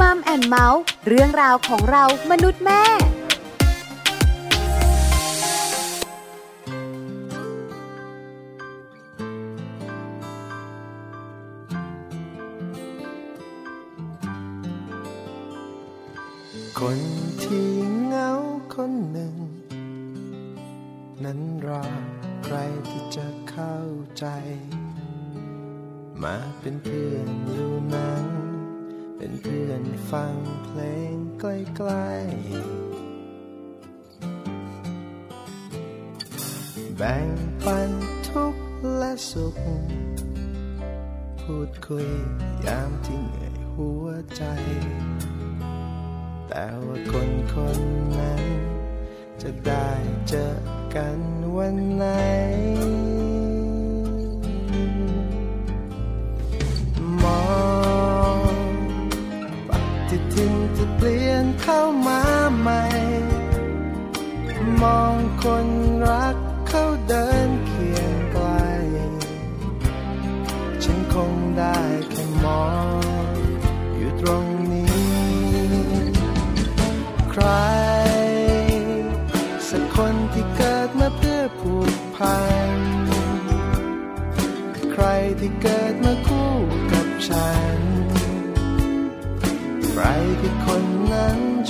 มัมแอนเมาส์เรื่องราวของเรามนุษย์แม่คนที่เหงาคนหนึ่ง นั้นรอใครที่จะเข้าใจ มาเป็นเพื่อนอยู่นั้น เป็นเพื่อนฟังเพลงใกล้ๆ แบ่งปันทุกและสุข พูดคุยยามที่เหนื่อยหัวใจ แต่ว่าคนคนนั้น จะได้เจอกันวันไหน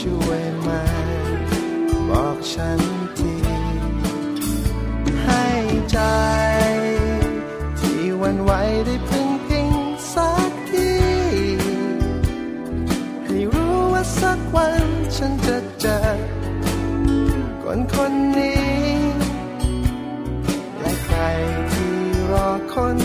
ช่วยมา บอกฉันที ให้ใจที่วันไหวได้พึ่งพิงสักที ให้รู้ว่าสักวันฉันจะเจอคนคนนี้ และใครที่รอคน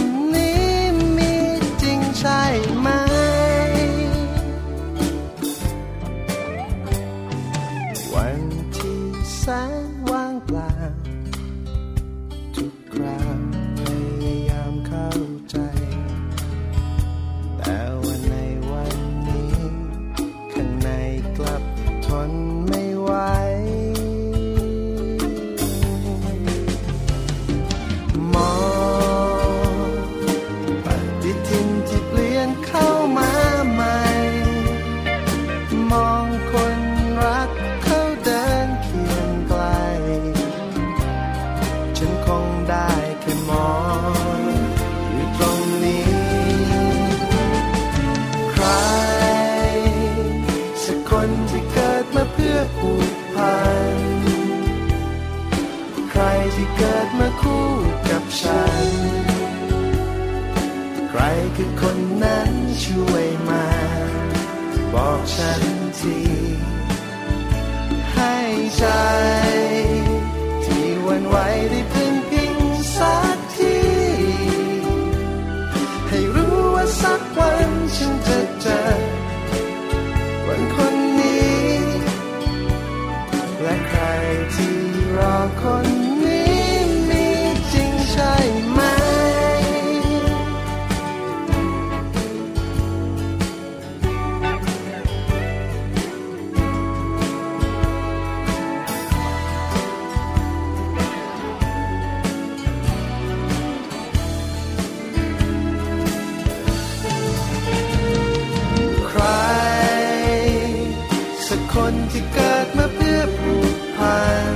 ที่เกิดมาเพื่อผูกพัน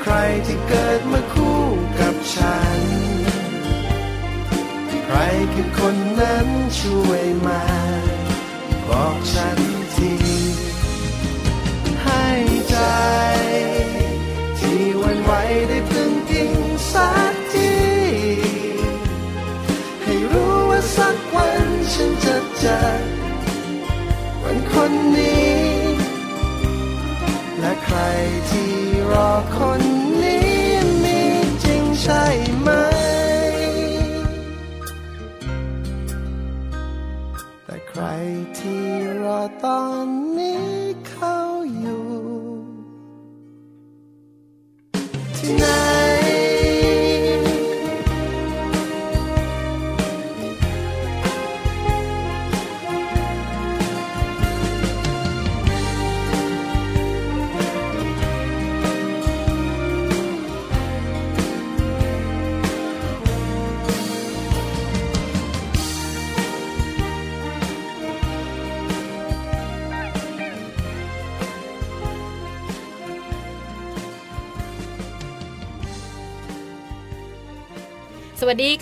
ใครที่เกิดมาคู่กับฉัน ใครคือคนนั้นช่วยมา บอกฉัน รที่รอคนนี้มีจริงใช่ไหม แต่ใครที่รอตอน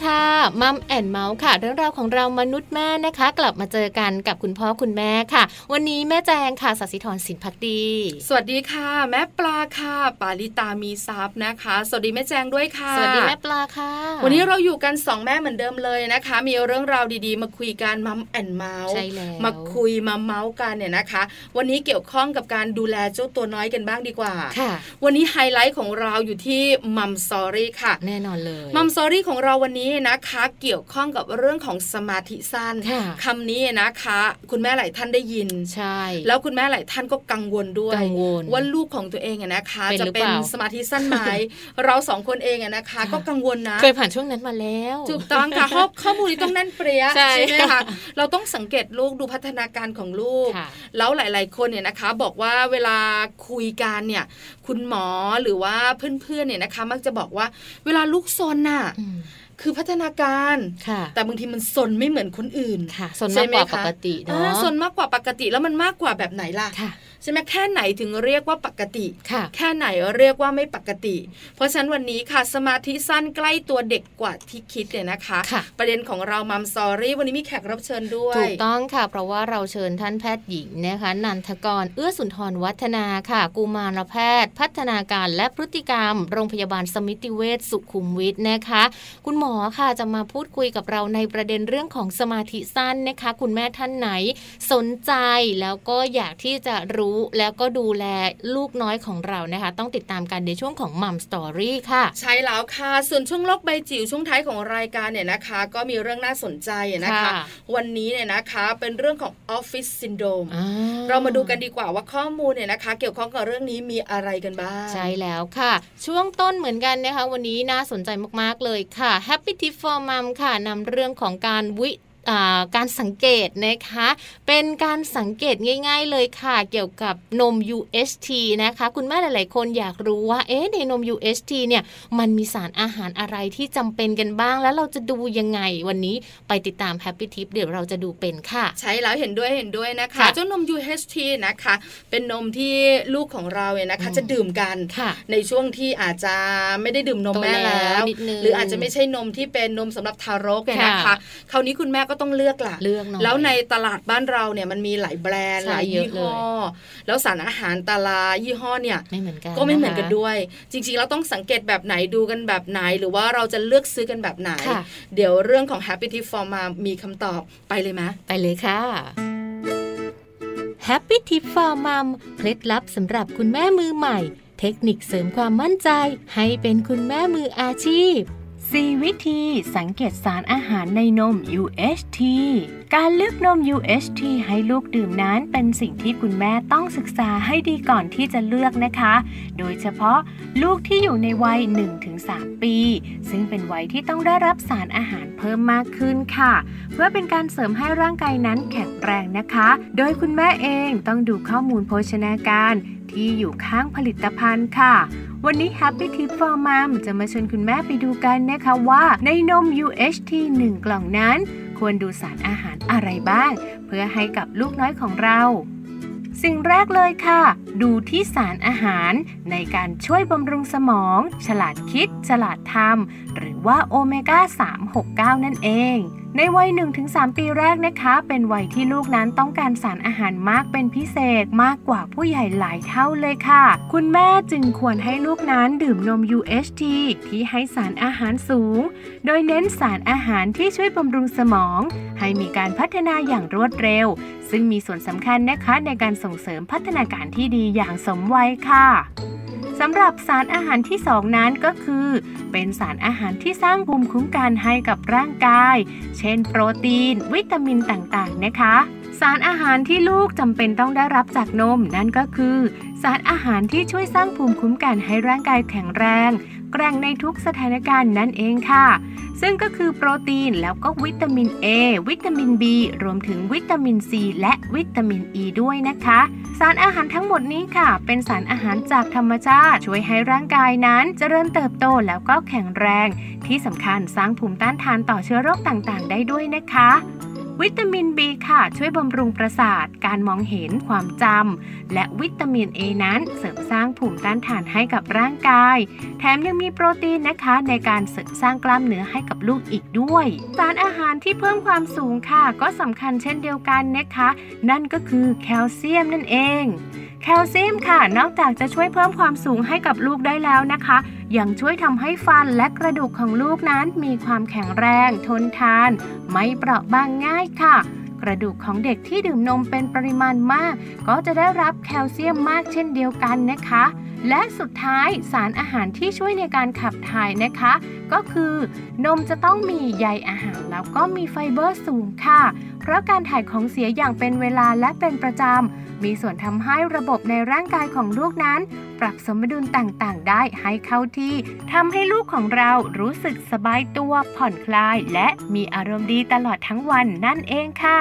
ค่ะ Mom and เมาท์ค่ะ เรื่องราวของเรามนุษย์แม่นะคะ กลับมาเจอกันกับคุณพ่อคุณแม่ค่ะ วันนี้แม่แจงค่ะสัสิธรสินพักดี สวัสดีค่ะ แม่ปลาค่ะ ปาลิตามีซับนะคะ สวัสดีแม่แจงด้วยค่ะ สวัสดีแม่ปลาค่ะ วันนี้เราอยู่กันสองแม่เหมือนเดิมเลยนะคะ มีเรื่องราวดีๆ มาคุยกัน Mom and เมาท์ใช่แล้วมาคุยมาเมาท์กันเนี่ยนะคะ วันนี้เกี่ยวข้องกับการดูแลเจ้าตัวน้อยกันบ้างดีกว่าค่ะวันนี้ไฮไลท์ของเราอยู่ที่มัมซอรี่ค่ะ แน่นอนเลยมัมซอรี่ของเราวันนี้นะคะ เกี่ยวข้องกับเรื่องของสมาธิสั้นค่ะคำนี้นะคะ คุณแม่หลายท่านได้ยินใช่ แล้วคุณแม่หลายท่านก็กังวลด้วยกังวลว่าลูกของตัวเองอะนะคะเป็นจะหรือเป็นเปล่าสมาธิสั้นไหมเราสองคนเองอะนะคะ ก็กังวลนะเคยผ่านช่วงนั้นมาแล้วถูกต้องค่ะข้อข้อมูลนี้ต้องแน่นเปรี้ยใช่ไหมคะเราต้องสังเกตลูกดูพัฒนาการของลูกค่ะแล้วหลาย ๆ คนเนี่ยนะคะ บอกว่าเวลาคุยกันเนี่ย คุณหมอหรือว่าเพื่อนๆเนี่ยนะคะ มักจะบอกว่าเวลาลูกซนน่ะอืม คือพัฒนาการค่ะแต่บางทีมันซนไม่เหมือนคนอื่นค่ะสนมากกว่าปกติอ่าเนาะซนมากกว่าปกติแล้วมันมากกว่าแบบไหนล่ะค่ะ ใช่ไหมแค่ไหนถึงเรียกว่าปกติค่ะแค่ไหนเรียกว่าไม่ปกติ เพราะฉะนั้นวันนี้ค่ะสมาธิสั้นใกล้ตัวเด็กกว่าที่คิดเนี่ยนะคะค่ะประเด็นของเรามัมซอรี่วันนี้มีแขกรับเชิญด้วยถูกต้องค่ะ เพราะว่าเราเชิญท่านแพทย์หญิงนะคะนันทกรเอื้อสุนทรวัฒนาค่ะ กุมารแพทย์ พัฒนาการและพฤติกรรม โรงพยาบาลสมิติเวชสุขุมวิทนะคะ คุณหมอค่ะจะมาพูดคุยกับเราในประเด็นเรื่องของสมาธิสั้นนะคะ คุณแม่ท่านไหนสนใจแล้วก็อยากที่จะรู้แล้วก็ดูแลลูกน้อยของเรานะคะ ต้องติดตามกันในช่วงของมัมสตอรี่ค่ะ ใช่แล้วค่ะ ส่วนช่วงโลกใบจิ๋วช่วงท้ายของรายการเนี่ยนะคะ ก็มีเรื่องน่าสนใจนะคะค่ะวันนี้เนี่ยนะคะเป็นเรื่องของออฟฟิศซินโดมอ่เรามาดูกันดีกว่าว่าข้อมูลเนี่ยนะคะ เกี่ยวข้องกับเรื่องนี้มีอะไรกันบ้าง ใช่แล้วค่ะ ช่วงต้นเหมือนกันนะคะ วันนี้น่าสนใจมากๆเลยค่ะ Happy Tip for Mom ค่ะนำเรื่องของการวิอ่า การสังเกตนะคะ เป็นการสังเกตง่าย ๆ เลยค่ะ เกี่ยวกับนม UHT นะคะ คุณแม่หลาย ๆ คนอยากรู้ว่าเอ๊ะในนม UHT เนี่ยมันมีสารอาหารอะไรที่จำเป็นกันบ้าง แล้วเราจะดูยังไงวันนี้ไปติดตาม Happy Tip เดี๋ยวเราจะดูเป็นค่ะ ใช่แล้วเห็นด้วยเห็นด้วยนะคะค่ะเจ้านม UHT นะคะ เป็นนมที่ลูกของเราเนี่ยนะคะอืมจะดื่มกันค่ะในช่วงที่อาจจะไม่ได้ดื่มนมโตแม่แล้แล้ววนิดนึงหรืออาจจะไม่ใช่นมที่เป็นนมสำหรับทารกเนี่ยนะคะค่ะคราวนี้คุณแม่ก็ต้องเลือกล่ะเลือกหน่อยแล้วในตลาดบ้านเราเนี่ยมันมีหลายแบรนด์ใช่หลายยี่เยอะเลยห้อแล้วสารอาหารแต่ละยี่ห้อเนี่ยไม่เหมือนกันก็ไม่เหมือนนะคะกันด้วย จริงๆเราต้องสังเกตแบบไหนดูกันแบบไหน หรือว่าเราจะเลือกซื้อกันแบบไหนค่ะเดี๋ยวเรื่องของ Happy Tip for Mom มีคำตอบไปเลยไหมไปเลยค่ะ Happy Tip for Mom เคล็ดลับสำหรับคุณแม่มือใหม่ เทคนิคเสริมความมั่นใจ ให้เป็นคุณแม่มืออาชีพ 4 วิธีสังเกตสารอาหารในนม UHT การเลือกนม UHT ให้ลูกดื่มนั้นเป็นสิ่งที่คุณแม่ต้องศึกษาให้ดีก่อนที่จะเลือกนะคะ โดยเฉพาะลูกที่อยู่ในวัย 1-3 ปี ซึ่งเป็นวัยที่ต้องได้รับสารอาหารเพิ่มมากขึ้นค่ะ เพื่อเป็นการเสริมให้ร่างกายนั้นแข็งแรงนะคะ โดยคุณแม่เองต้องดูข้อมูลโภชนาการ ที่อยู่ข้างผลิตภัณฑ์ค่ะ วันนี้ Happy Tip for Mom จะมาชวนคุณแม่ไปดูกันนะคะว่า ในนม UHT 1 กล่องนั้น ควรดูสารอาหารอะไรบ้าง เพื่อให้กับลูกน้อยของเรา สิ่งแรกเลยค่ะ ดูที่สารอาหารในการช่วยบำรุงสมอง ฉลาดคิด ฉลาดทำหรือว่าโอเมก้า 369 นั่นเอง ในวัย 1-3 ปีแรกนะคะ เป็นวัยที่ลูกนั้นต้องการสารอาหารมากเป็นพิเศษมากกว่าผู้ใหญ่หลายเท่าเลยค่ะ คุณแม่จึงควรให้ลูกนั้นดื่มนม UHT ที่ให้สารอาหารสูง โดยเน้นสารอาหารที่ช่วยบำรุงสมอง ให้มีการพัฒนาอย่างรวดเร็ว ซึ่งมีส่วนสำคัญนะคะในการส่งเสริมพัฒนาการที่ดีอย่างสมวัยค่ะสำหรับสารอาหารที่ 2 นั้นก็คือ เป็นสารอาหารที่สร้างภูมิคุ้มกันให้กับร่างกาย เช่น โปรตีน วิตามินต่างๆ นะคะ สารอาหารที่ลูกจำเป็นต้องได้รับจากนมนั่นก็คือ สารอาหารที่ช่วยสร้างภูมิคุ้มกันให้ร่างกายแข็งแรง แกร่งในทุกสถานการณ์นั่นเองค่ะ ซึ่งก็คือโปรตีนแล้วก็วิตามิน A วิตามิน B รวมถึงวิตามิน C และวิตามิน E ด้วยนะคะ สารอาหารทั้งหมดนี้ค่ะ เป็นสารอาหารจากธรรมชาติ ช่วยให้ร่างกายนั้นเจริญเติบโตแล้วก็แข็งแรง ที่สำคัญสร้างภูมิต้านทานต่อเชื้อโรคต่างๆ ได้ด้วยนะคะ วิตามิน B ค่ะ ช่วยบำรุงประสาท การมองเห็นความจำ และวิตามิน A นั้นเสริมสร้างภูมิต้านทานให้กับร่างกาย แถมยังมีโปรตีนนะคะในการเสริมสร้างกล้ามเนื้อให้กับลูกอีกด้วย สารอาหารที่เพิ่มความสูงค่ะ ก็สำคัญเช่นเดียวกันนะคะ นั่นก็คือแคลเซียมนั่นเองแคลเซียมค่ะ นอกจากจะช่วยเพิ่มความสูงให้กับลูกได้แล้วนะคะ ยังช่วยทำให้ฟันและกระดูกของลูกนั้นมีความแข็งแรง ทนทาน ไม่เปราะบางง่ายค่ะ กระดูกของเด็กที่ดื่มนมเป็นปริมาณมาก ก็จะได้รับแคลเซียมมากเช่นเดียวกันนะคะ และสุดท้ายสารอาหารที่ช่วยในการขับถ่ายนะคะ ก็คือนมจะต้องมีใยอาหาร แล้วก็มีไฟเบอร์สูงค่ะ เพราะการถ่ายของเสียอย่างเป็นเวลาและเป็นประจำ มีส่วนทำให้ระบบในร่างกายของลูกนั้น ปรับสมดุลต่างๆ ได้ให้เข้าที่ทำให้ลูกของเรารู้สึกสบายตัวผ่อนคลาย และมีอารมณ์ดีตลอดทั้งวันนั่นเองค่ะ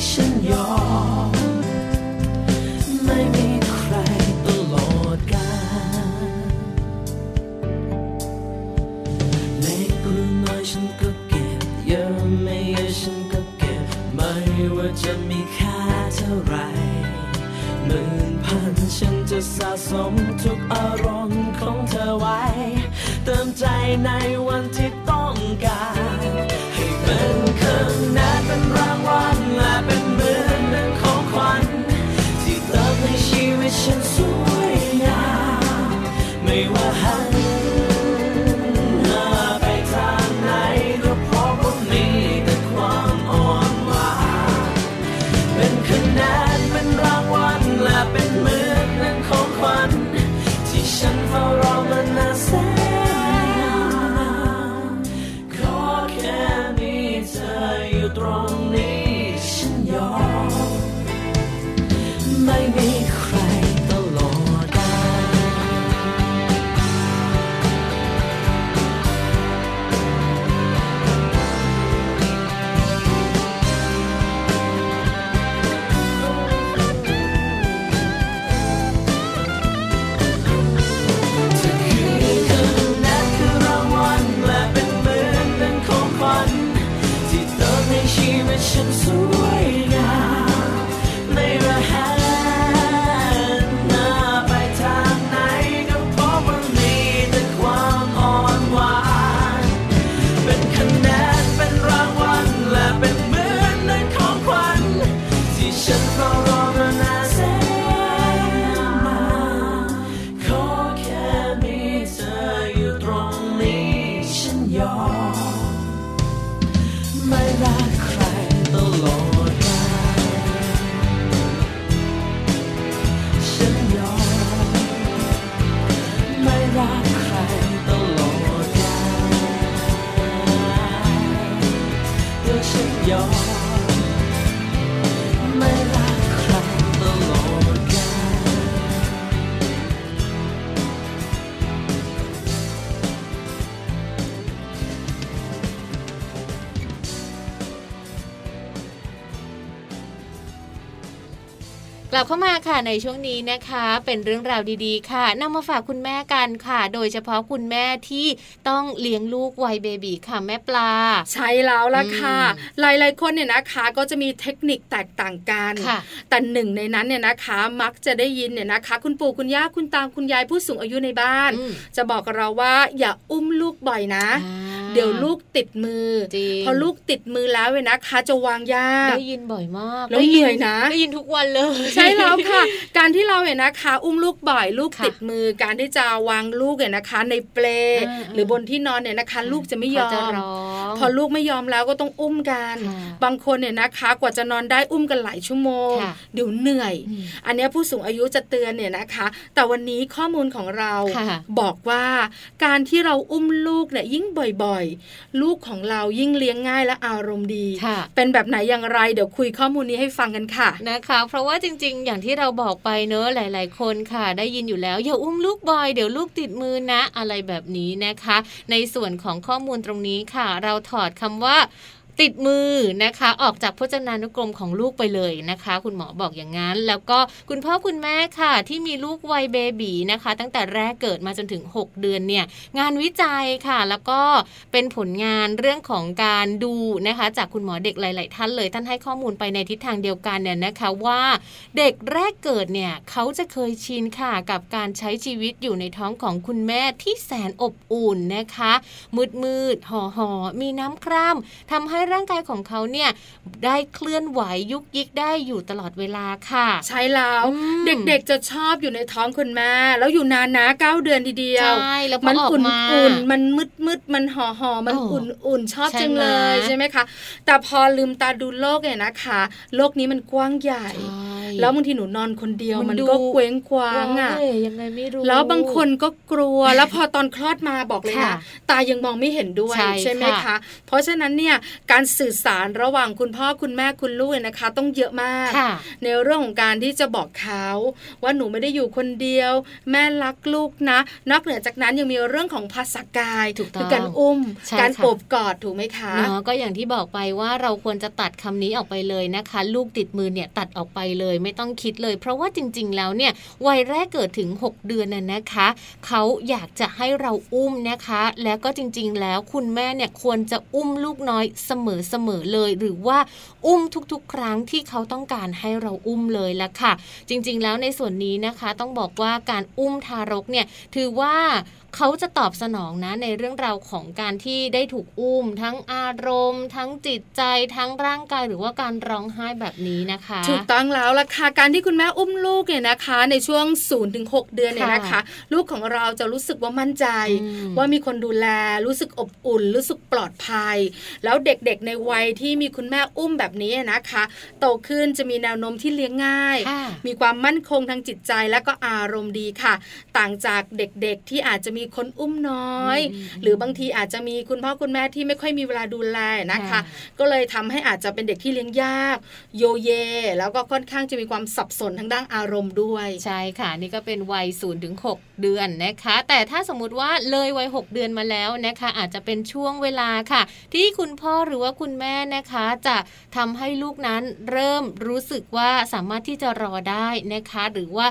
นี้ ลับเข้ามาค่ะในช่วงนี้นะคะ เป็นเรื่องราวดีๆ ค่ะนำมาฝากคุณแม่กันค่ะ โดยเฉพาะคุณแม่ที่ต้องเลี้ยงลูกวัยเบบีค่ะแม่ปลา ใช่แล้วล่ะค่ะอืมหลายๆคนเนี่ยนะคะก็จะมีเทคนิคแตกต่างกันค่ะแต่หนึ่งในนั้นเนี่ยนะคะ มักจะได้ยินเนี่ยนะคะ คุณปู่คุณย่าคุณตาคุณยายผู้สูงอายุในบ้านอืมจะบอกกับเราว่าอย่าอุ้มลูกบ่อยนะอ่าเดี๋ยวลูกติดมือจริงพอลูกติดมือแล้วเว้ยนะคะ จะวางยากได้ยินบ่อยมากแล้วได้เหนื่อยนะได้ยินทุกวันเลย ใช่แล้วค่ะ การที่เราเนี่ยนะคะ อุ้มลูกบ่อยลูกค่ะติดมือ การที่จะวางลูกเนี่ยนะคะ ในเปลอ่าหรือบนที่นอนเนี่ยนะคะ ลูกจะไม่ยอเขาจะมร้องพอลูกไม่ยอมแล้วก็ต้องอุ้มกันค่ะบางคนเนี่ยนะคะ กว่าจะนอนได้อุ้มกันหลายชั่วโมงค่ะเดี๋ยวเหนื่อยอืมอันเนี้ยผู้สูงอายุจะเตือนเนี่ยนะคะ แต่วันนี้ข้อมูลของเราค่ะบอกว่าการที่เราอุ้มลูกเนี่ยยิ่งบ่อยๆ ลูกของเรายิ่งเลี้ยงง่ายและอารมณ์ดีค่ะเป็นแบบไหนอย่างไรเดี๋ยวคุยข้อมูลนี้ให้ฟังกันค่ะนะคะ เพราะว่าจริงๆอย่างที่เราบอกไปเนอะหลาย ๆ คนค่ะ ได้ยินอยู่แล้ว อย่าอุ้มลูกบ่อยเดี๋ยวลูกติดมือนะ อะไรแบบนี้นะคะ ในส่วนของข้อมูลตรงนี้ค่ะ เราถอดคำว่า ติดมือนะคะ ออกจากพจนานุกรมของลูกไปเลยนะคะ คุณหมอบอกอย่างนั้น แล้วก็คุณพ่อคุณแม่ค่ะ ที่มีลูกวัยเบบีนะคะ ตั้งแต่แรกเกิดมาจนถึง 6 เดือนเนี่ย งานวิจัยค่ะ แล้วก็เป็นผลงานเรื่องของการดูนะคะ จากคุณหมอเด็กหลาย ๆ ท่านเลยท่านให้ข้อมูลไปในทิศทางเดียวกันเนี่ยนะคะว่าเด็กแรกเกิดเนี่ยเขาจะเคยชินค่ะกับการใช้ชีวิตอยู่ในท้องของคุณแม่ที่แสนอบอุ่นนะคะ มืดมืดห่อห่อมีน้ำคร่ำทำให้ร่างกายของเขาเนี่ยได้เคลื่อนไหวยุกยิกได้อยู่ตลอดเวลาค่ะ ใช่แล้วอืมเด็กๆจะชอบอยู่ในท้องคุณแม่แล้วอยู่นานนะเก้าเดือนทีเดียวใช่แล้วพมัอออกอุ่นมาอุ่นๆมันมืดมืดๆมันห่อห่อๆมันโอ้อุ่นอุ่นๆชอบใช่จังเลยไหมใช่ไหมคะแต่พอลืมตาดูโลกเนี่ยนะคะ โลกนี้มันกว้างใหญ่ใช่แล้วบางทีหนูนอนคนเดียวมันมันดูก็เคว้งคว้างอะโอ้ยยังไงไม่รู้แล้วบางคนก็กลัว แล้วพอตอนคลอดมาบอกเลยค่ะนะตายังมองไม่เห็นด้วยใช่ไหมค่ะคะเพราะฉะนั้นเนี่ยการสื่อสารระหว่างคุณพ่อคุณแม่คุณลูกเนี่ยนะคะ ต้องเยอะมากค่ะในเรื่องของการที่จะบอกเขาว่าหนูไม่ได้อยู่คนเดียว แม่รักลูกนะ นอกเหนือจากนั้นยังมีเรื่องของภาษากายถูกต้องคือการอุ้มใช่การค่ะโอบกอดถูกไหมคะเนาะก็อย่างที่บอกไปว่าเราควรจะตัดคำนี้ออกไปเลยนะคะ ลูกติดมือเนี่ยตัดออกไปเลยไม่ต้องคิดเลย เพราะว่าจริง ๆ แล้วเนี่ยวัยแรกเกิดถึง 6 เดือนน่ะนะคะเขาอยากจะให้เราอุ้มนะคะ แล้วก็จริง ๆ แล้วคุณแม่เนี่ยควรจะอุ้มลูกน้อยเสมอเสมอเลย หรือว่าอุ้มทุกๆ ครั้งที่เขาต้องการให้เราอุ้มเลยละค่ะ จริงๆ แล้วในส่วนนี้นะคะ ต้องบอกว่าการอุ้มทารกเนี่ยถือว่า เขาจะตอบสนองนะในเรื่องราวของการที่ได้ถูกอุ้ม ทั้งอารมณ์ ทั้งจิตใจทั้งร่างกายหรือว่าการร้องไห้แบบนี้นะคะ ถูกต้องแล้วล่ะค่ะการที่คุณแม่อุ้มลูกเนี่ยนะคะ ในช่วง0ูนถึงหเดือนเนี่ยนะคะค่ะลูกของเราจะรู้สึกว่ามั่นใจอืมว่ามีคนดูแลรู้สึกอบอุ่น รู้สึกปลอดภัย แล้วเด็กๆในวัยที่มีคุณแม่อุ้มแบบนี้นะคะ โตขึ้นจะมีแนวโน้มที่เลี้ยงง่ายค่ะมีความมั่นคงทางจิตใจและก็อารมณ์ดีค่ะ ต่างจากเด็กๆที่อาจจะมีคนอุ้มน้อยอืมหรือบางทีอาจจะมีคุณพ่อคุณแม่ที่ไม่ค่อยมีเวลาดูแลนะคะค่ะก็เลยทำให้อาจจะเป็นเด็กที่เลี้ยงยาก โยเย แล้วก็ค่อนข้างจะมีความสับสนทางด้านอารมณ์ด้วยใช่ค่ะนี่ก็เป็นวัย0ูนถึงหเดือนนะคะ แต่ถ้าสมมุติว่าเลยวัย 6 เดือนมาแล้วนะคะ อาจจะเป็นช่วงเวลาค่ะ ที่คุณพ่อหรือว่าคุณแม่นะคะ จะทำให้ลูกนั้นเริ่มรู้สึกว่าสามารถที่จะรอได้นะคะ หรือว่า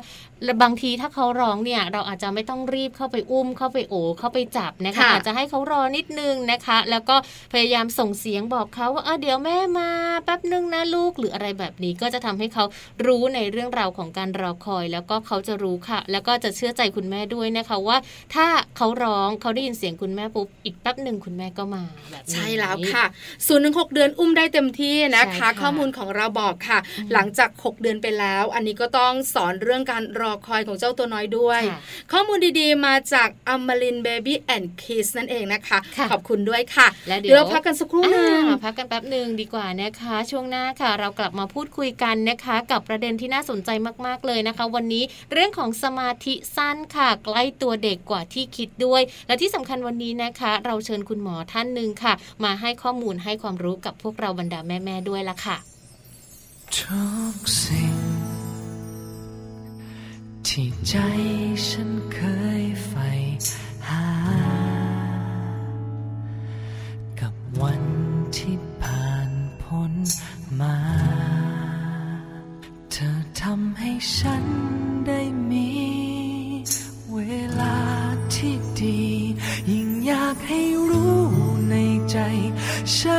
บางทีถ้าเขาร้องเนี่ยเราอาจจะไม่ต้องรีบเข้าไปอุ้มเข้าไปโอบเข้าไปจับนะคะค่ะอาจจะให้เขารอนิดนึงนะคะ แล้วก็พยายามส่งเสียงบอกเขาว่าเออเดี๋ยวแม่มาแป๊บนึงนะลูกหรืออะไรแบบนี้ก็จะทำให้เขารู้ในเรื่องราวของการรอคอย แล้วก็เขาจะรู้ค่ะ แล้วก็จะเชื่อใจคุณแม่ด้วยนะคะว่า ถ้าเขาร้องเขาได้ยินเสียงคุณแม่ปุ๊บอีกแป๊บหนึ่งคุณแม่ก็มาแบบนี้ใช่แล้วค่ะศูนย์ถึงหเดือนอุ้มได้เต็มที่นะใช่คะค่ะข้อมูลของเราบอกค่ะอืมหลังจาก 6 เดือนไปแล้ว อันนี้ก็ต้องสอนเรื่องการรอคอยของเจ้าตัวน้อยด้วยค่ะข้อมูลดีๆมาจากอมรินเบบี้แอนด์คิสนั่นเองนะคะค่ะขอบคุณด้วยค่ะและเดี๋เดี๋ยยววเราพักกันสักครู่หนึงอ่าพักกันแป๊บหนึ่งดีกว่านะคะ ช่วงหน้าค่ะ เรากลับมาพูดคุยกันนะคะ กับประเด็นที่น่าสนใจมากๆเลยนะคะ วันนี้เรื่องของสมาธิสั้นค่ะ ใกล้ตัวเด็กกว่าที่คิดด้วย และที่สำคัญวันนี้นะคะ เราเชิญคุณหมอท่านหนึ่งค่ะ มาให้ข้อมูลให้ความรู้กับพวกเราบรรดาแม่ๆด้วยละค่ะทุกสิ่ง ที่ใจฉันเคยใฝ่หา กับวันที่ผ่านพ้นมา เธอทำให้ฉันได้มี เวลาที่ดี ยิ่งอยากให้รู้ในใจฉัน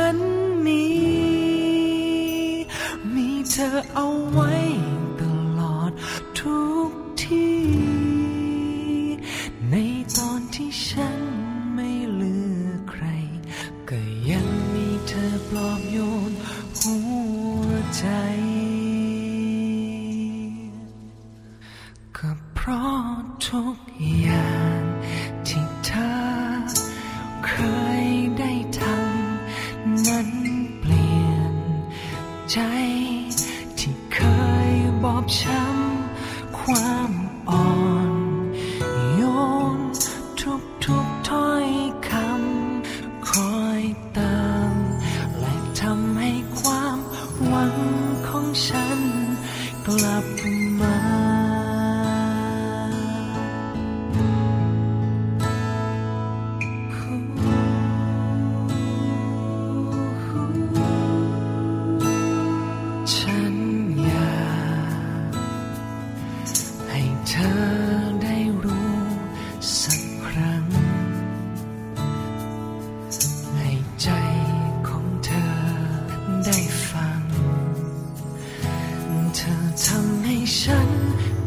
เธอทำให้ฉัน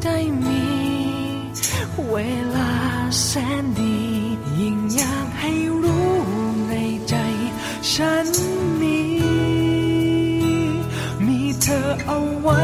ได้มี เวลาแสนดี ยิ่งอยากให้รู้ในใจฉันมี มีเธอเอาไว้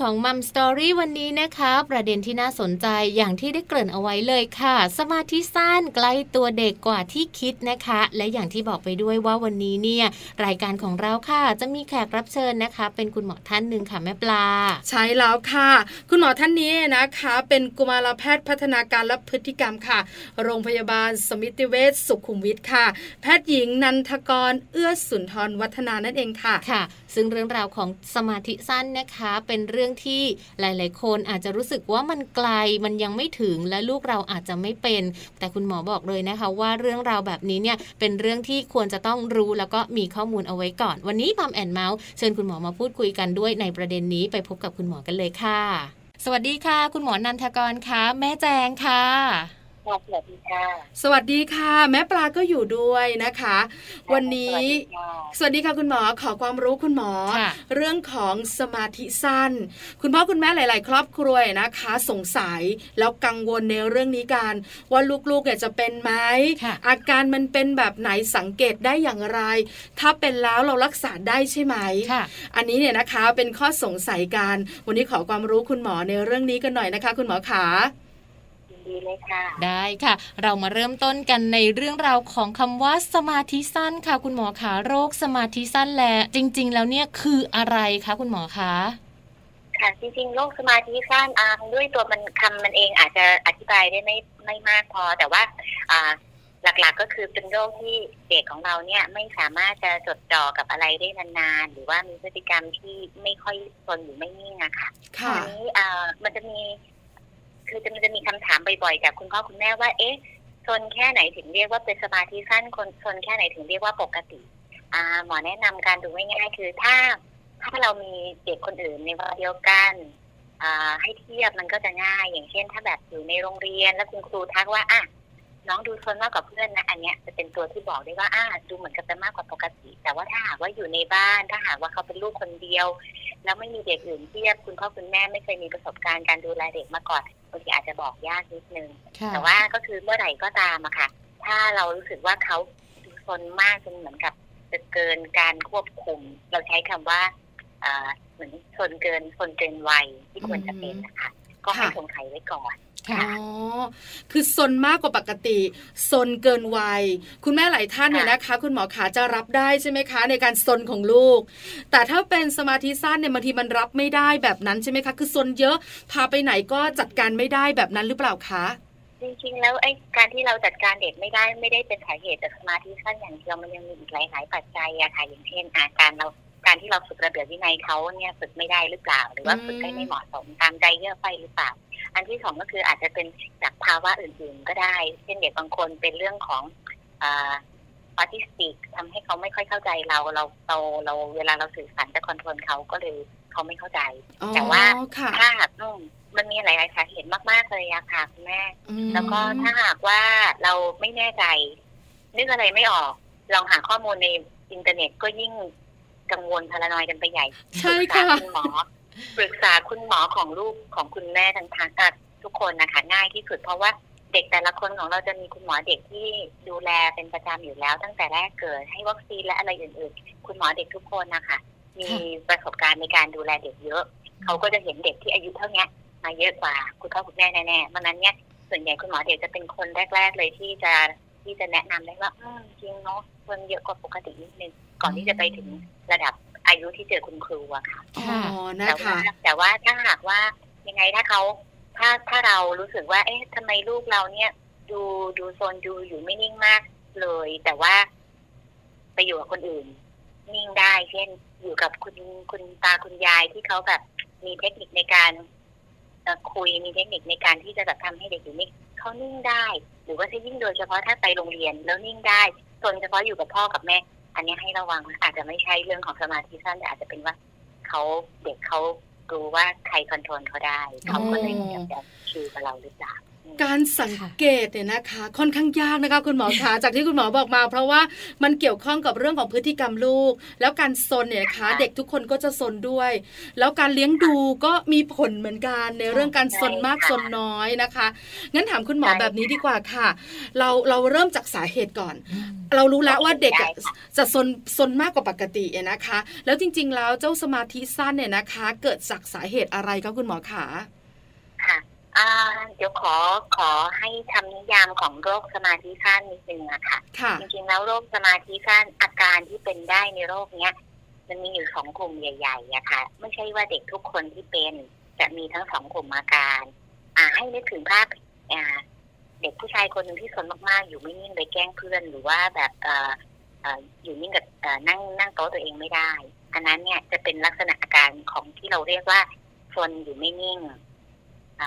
ของมัมสตอรี่วันนี้นะคะ ประเด็นที่น่าสนใจอย่างที่ได้เกริ่นเอาไว้เลยค่ะ สมาธิสั้นใกล้ตัวเด็กกว่าที่คิดนะคะ และอย่างที่บอกไปด้วยว่าวันนี้เนี่ยรายการของเราค่ะ จะมีแขกรับเชิญนะคะ เป็นคุณหมอท่านหนึ่งค่ะแม่ปลา ใช่แล้วค่ะ คุณหมอท่านนี้นะคะ เป็นกุมารแพทย์พัฒนาการและพฤติกรรมค่ะ โรงพยาบาลสมิติเวชสุขุมวิทค่ะ แพทย์หญิงนันทกรเอื้อสุนทรวัฒนานั่นเองค่ะค่ะ ซึ่งเรื่องราวของสมาธิสั้นนะคะ เป็นเรื่องที่หลาย ๆ คนอาจจะรู้สึกว่ามันไกลมันยังไม่ถึงและลูกเราอาจจะไม่เป็น แต่คุณหมอบอกเลยนะคะ ว่าเรื่องราวแบบนี้เนี่ยเป็นเรื่องที่ควรจะต้องรู้แล้วก็มีข้อมูลเอาไว้ก่อน วันนี้มัมแอนเมาส์เชิญคุณหมอมาพูดคุยกันด้วยในประเด็นนี้ไปพบกับคุณหมอกันเลยค่ะ สวัสดีค่ะ คุณหมอนันทกรคะแม่แจงค่ะ สวัสดีค่ะ สวัสดีค่ะ แม่ปลาก็อยู่ด้วยนะคะ วันนี้ สวัสดีค่ะคุณหมอขอความรู้คุณหมอ เรื่องของสมาธิสั้น คุณพ่อคุณแม่หลาย ๆ ครอบครัวนะคะ สงสัยแล้วกังวลในเรื่องนี้กัน ว่าลูกๆเนี่ยจะเป็นไหมอาการมันเป็นแบบไหนสังเกตได้อย่างไร ถ้าเป็นแล้วเรารักษาได้ใช่ไหมอันนี้เนี่ยนะคะเป็นข้อสงสัยกัน วันนี้ขอความรู้คุณหมอในเรื่องนี้กันหน่อยนะคะ คุณหมอขาี เลยค่ะ ได้ค่ะ เรามาเริ่มต้นกันในเรื่องราวของคำว่าสมาธิสั้นค่ะ คุณหมอคะโรคสมาธิสั้นแลจริง ๆ แล้วเนี่ยคืออะไรคะคุณหมอคะค่ะจริงๆโรคสมาธิสั้นอ่าด้วยตัวมันคำมันเองอาจจะอธิบายได้ไม่ไม่มากพอ แต่ว่าอ่าหลักๆก็คือเป็นโรคที่เด็กของเราเนี่ยไม่สามารถจะจดจ่อกับอะไรได้นานๆ หรือว่ามีพฤติกรรมที่ไม่ค่อยทนหรือไม่นิ่งอะค่ะค่ะนี้อ่ามันจะมี คือจะมันจะมีคำถามบ่อยๆจากคุณพ่อคุณแม่ว่า เอ๊ะชนแค่ไหนถึงเรียกว่าเป็นสมาธิสั้นคนชนแค่ไหนถึงเรียกว่าปกติ อ่า หมอแนะนำการดูง่ายๆคือถ้าถ้าเรามีเด็กคนอื่นในวัยเดียวกันอ่าให้เทียบมันก็จะง่าย อย่างเช่น ถ้าแบบอยู่ในโรงเรียนแล้วคุณครูทักว่าอะ น้องดูทนมากกว่าเพื่อนนะอันเนี้ยจะเป็นตัวที่บอกได้ว่าอ่าดูเหมือนกับจะมากกว่าปกติ แต่ว่าถ้าหากว่าอยู่ในบ้าน ถ้าหากว่าเขาเป็นลูกคนเดียว แล้วไม่มีเด็กอื่นเทียบคุณพ่อคุณแม่ไม่เคยมีประสบการณ์การดูแลเด็กมาก่อนบางทีอาจจะบอกยากนิดนึง แต่ว่าก็คือเมื่อไหร่ก็ตามอะค่ะ ถ้าเรารู้สึกว่าเขาดูซนมากจนเหมือนกับจะเกินการควบคุม เราใช้คำว่าเหมือนซนเกินซนเกินวัยที่ควรจะเป็นนะคะก็ให้สงสัยไว้ก่อน อ๋อคือซนมากกว่าปกติซนเกินวัย คุณแม่หลายท่านเนี่ยนะคะ คุณหมอขาจะรับได้ใช่ไหมคะ ในการซนของลูก แต่ถ้าเป็นสมาธิสั้นเนี่ยบางทีมันรับไม่ได้แบบนั้นใช่ไหมคะ คือซนเยอะพาไปไหนก็จัดการไม่ได้แบบนั้นหรือเปล่าคะจริงๆแล้วไอ้การที่เราจัดการเด็กไม่ได้ไม่ได้เป็นสาเหตุจากสมาธิสั้นอย่างเดียวมันยังมีอีกหลายๆปัจจัยอะค่ะอย่างเช่นอาการเรา การที่เราฝึกระเบียบวินัยเขาเนี่ยฝึกไม่ได้หรือเปล่า หรือว่าฝึกได้ไม่เหมาะสมตามใจเยื่อไฟหรือเปล่า อันที่สองก็คืออาจจะเป็นจากภาวะอื่น ๆ ก็ได้ เช่นเด็กบางคนเป็นเรื่องของออทิสติกทำให้เขาไม่ค่อยเข้าใจเราเราเราเราเวลาเราสื่อสารจะ control เขาก็เลยเขาไม่เข้าใจ แต่ว่าถ้าหากมันมีหลายๆสาเหตุมากๆเลยอะค่ะคุณแม่แล้วก็ถ้าหากว่าเราไม่แน่ใจนึกอะไรไม่ออกลองหาข้อมูลในอินเทอร์เน็ตก็ยิ่ง กังวล paranoid กันไปใหญ่ใช่ค่ะคุณหมอปรึกษาคุณหมอของลูกของคุณแม่ทั้งทางทุกคนนะคะง่ายที่สุดเพราะว่าเด็กแต่ละคนของเราจะมีคุณหมอเด็กที่ดูแลเป็นประจำอยู่แล้ว ตั้งแต่แรกเกิดให้วัคซีนและอะไรอื่น ๆ คุณหมอเด็กทุกคนนะคะ มีประสบการณ์ในการดูแลเด็กเยอะ เขาก็จะเห็นเด็กที่อายุเท่านี้มาเยอะกว่าคุณพ่อคุณแม่แน่ๆมันนั้นเนี่ยส่วนใหญ่คุณหมอเด็กจะเป็นคนแรก ๆ เลยที่จะ ที่จะแนะนำได้ว่าจริงเนาะคนเยอะกว่าปกตินิดนึงก่อนที่จะไปถึงระดับอายุที่เจอคุณครูอะค่ะแต่ว่าแต่ว่าถ้าหากว่ายังไงถ้าเขาถ้าถ้าเรารู้สึกว่า เอ๊ะทำไมลูกเราเนี่ย ดูดูโซนดูอยู่ไม่นิ่งมากเลย แต่ว่าไปอยู่กับคนอื่น นิ่งได้ เช่น อยู่กับคุณคุณตาคุณยายที่เขาแบบมีเทคนิคในการคุยมีเทคนิคในการที่จะแบบทำให้เด็กอยู่นิ่งเขานิ่งได้ห รือว่าถ้ายิ่งโดยเฉพาะถ้าไปโรงเรียนแล้วนิ่งได้ส่วนเฉพาะอยู่กับพ่อกับแม่ อันนี้ให้ระวังอาจจะไม่ใช่เรื่องของสมาธิสั้นแต่อาจจะเป็นว่าเขาเด็กเขารู้ว่าใครคอนโทรลเขาได้ เขาก็เลยอยากจะชิวกับเราหรือเปล่า การสังเกตเนี่ยนะคะ ค่อนข้างยากนะคะคุณหมอคะจากที่คุณหมอบอกมา เพราะว่ามันเกี่ยวข้องกับเรื่องของพฤติกรรมลูก แล้วการซนเนี่ยนะคะเด็กทุกคนก็จะซนด้วย แล้วการเลี้ยงดูก็มีผลเหมือนกันในเรื่องการซนมากซนน้อยนะคะงั้นถามคุณหมอแบบนี้ดีกว่าค่ะ เราเราเริ่มจากสาเหตุก่อน เรารู้แล้วว่าเด็กจะซนซนมากกว่าปกตินะคะ แล้วจริง ๆ แล้วเจ้าสมาธิสั้นเนี่ยนะคะ เกิดจากสาเหตุอะไรคะคุณหมอคะค่ะ เดี๋ยวขอขอให้คำนิยามของโรคสมาธิสั้นนิดนึงอะค่ะ จริงๆแล้วโรคสมาธิสั้นอาการที่เป็นได้ในโรคเนี้ย มันมีอยู่สองกลุ่มใหญ่ๆอะค่ะ ไม่ใช่ว่าเด็กทุกคนที่เป็น จะมีทั้งสองกลุ่มอาการ อ่า ให้นึกถึงภาพอ่า เด็กผู้ชายคนหนึ่งที่สนมากๆ อยู่ไม่นิ่งไปแกล้งเพื่อนหรือว่าแบบเอ่ออยู่นิ่งกับนั่งนั่งโต๊ะตัวเองไม่ได้ อันนั้นเนี่ยจะเป็นลักษณะอาการของที่เราเรียกว่าซนอยู่ไม่นิ่งอ่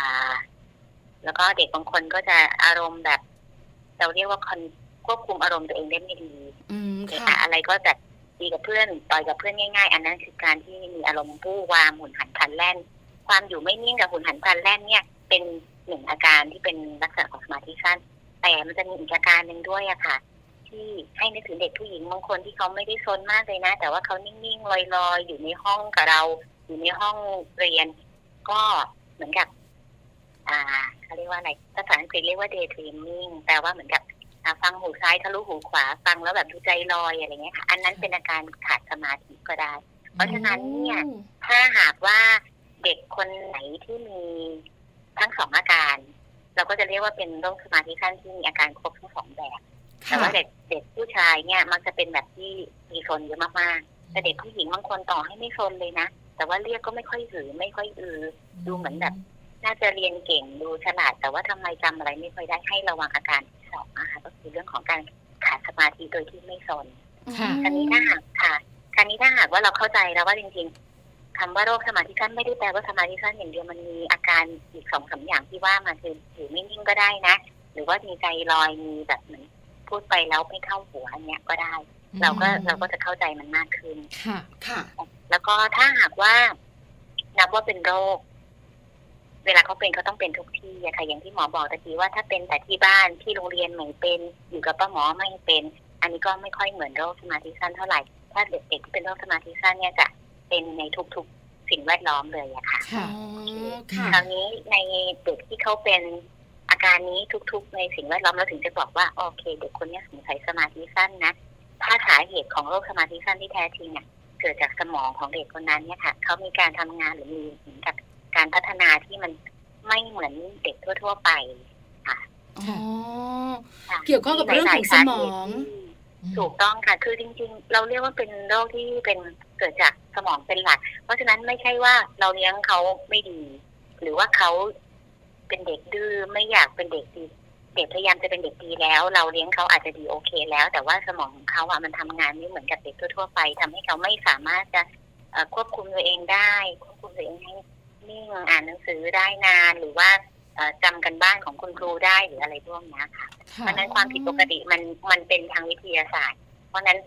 า แล้วก็เด็กบางคนก็จะอารมณ์แบบ เราเรียกว่าควบคุมอารมณ์ตัวเองได้ไม่ดีอะไรก็จะดีกับเพื่อนต่อยกับเพื่อนง่าย ๆ อันนั้นคือการที่มีอารมณ์ผู้วามหมุนหันพันแล่น ความอยู่ไม่นิ่งกับหุ่นหันพลันแล่นเนี่ยเป็นหนึ่งอาการที่เป็นลักษณะของสมาธิสั้น แต่มันจะมีอีกอาการหนึ่งด้วยอะค่ะ ที่ให้นึกถึงเด็กผู้หญิงบางคนที่เขาไม่ได้ซนมากเลยนะ แต่ว่าเขานิ่งๆลอยๆ อยู่ในห้องกับเรา อยู่ในห้องเรียน ก็เหมือนกับ อ่าเขาเรียกว่าอะไรภาษาอังกฤษเรียกว่า daydreaming แปลว่าเหมือนกับอ่าฟังหูซ้ายทะลุหูขวาฟังแล้วแบบดูใจลอยอะไรเงี้ยค่ะอันนั้นเป็นอาการขาดสมาธิก็ได้ เพราะฉะนั้นเนี่ยถ้าหากว่าเด็กคนไหนที่มีทั้งสองอาการ เราก็จะเรียกว่าเป็นโรคสมาธิสั้นที่มีอาการครบทั้งสองแบบแต่ว่าเด็กเด็กผู้ชายเนี่ยมักจะเป็นแบบที่มีโซนเยอะมากๆแต่เด็กผู้หญิงบางคนต่อให้ไม่โซนเลยนะแต่ว่าเรียกก็ไม่ค่อยหือไม่ค่อยอือดูเหมือนแบบ น่าจะเรียนเก่งดูฉลาด แต่ว่าทำไมจำอะไรไม่ค่อยได้ให้ระวังอาการที่สองนะคะก็คือเรื่องของการขาดสมาธิโดยที่ไม่โซนค่ะคราวนี้ถ้าหากค่ะคราวนี้ถ้าหากว่าเราเข้าใจแล้วว่าจริงๆคำว่าโรคสมาธิสั้นไม่ได้แปลว่าสมาธิสั้นอย่างเดียวมันมีอาการอีกสองสามอย่างที่ว่ามาคืออยู่ไม่นิ่งก็ได้นะ หรือว่ามีใจลอยมีแบบเหมือนพูดไปแล้วไม่เข้าหัวเนี้ยก็ได้ เราก็เราก็จะเข้าใจมันมากขึ้นค่ะค่ะ แล้วก็ถ้าหากว่านับว่าเป็นโรค เวลาเขาเป็นเขาต้องเป็นทุกที่อะค่ะอย่างที่หมอบอกตะกี้ว่าถ้าเป็นแต่ที่บ้านที่โรงเรียนไม่เป็น อยู่กับป้าหมอไม่เป็น อันนี้ก็ไม่ค่อยเหมือนโรคสมาธิสั้นเท่าไหร่ถ้าเด็กๆที่เป็นโรคสมาธิสั้นเนี่ยจะเป็นในทุกๆสิ่งแวดล้อมเลยอะค่ะค่ะอ๋อค่ะคราวนี้ในเด็กที่เขาเป็นอาการนี้ทุก ๆ ในสิ่งแวดล้อมเราถึงจะบอกว่าโอเค เด็กคนเนี้ยสงสัยสมาธิสั้นนะถ้าสาเหตุของโรคสมาธิสั้นที่แท้จริงเนี่ยเกิดจากสมองของเด็กคนนั้นเนี่ยค่ะเขามีการทำงานหรือมีเหมือนกับ การพัฒนาที่มันไม่เหมือนเด็กทั่ว ๆ ไปอ๋อค่ะเกี่ยวข้องกับเรื่องของสมองถูกต้องค่ะ คือจริง ๆ เราเรียกว่าเป็นโรคที่เป็นเกิดจากสมองเป็นหลัก เพราะฉะนั้นไม่ใช่ว่าเราเลี้ยงเขาไม่ดี หรือว่าเขาเป็นเด็กดื้อไม่อยากเป็นเด็กดีเด็กพยายามจะเป็นเด็กดีแล้ว เราเลี้ยงเขาอาจจะดีโอเคแล้ว แต่ว่าสมองของเขาอะมันทำงานไม่เหมือนกับเด็กทั่วๆไปทำให้เขาไม่สามารถจะเอ่อควบคุมตัวเองได้ อ่านหนังสือได้นาน หรือว่าเอ่อจำกันบ้านของคุณครูได้หรืออะไรพวกเนี้ยค่ะ เพราะฉะนั้นความผิดปกติมันมันเป็นทางวิทยาศาสตร์ เพราะฉะนั้น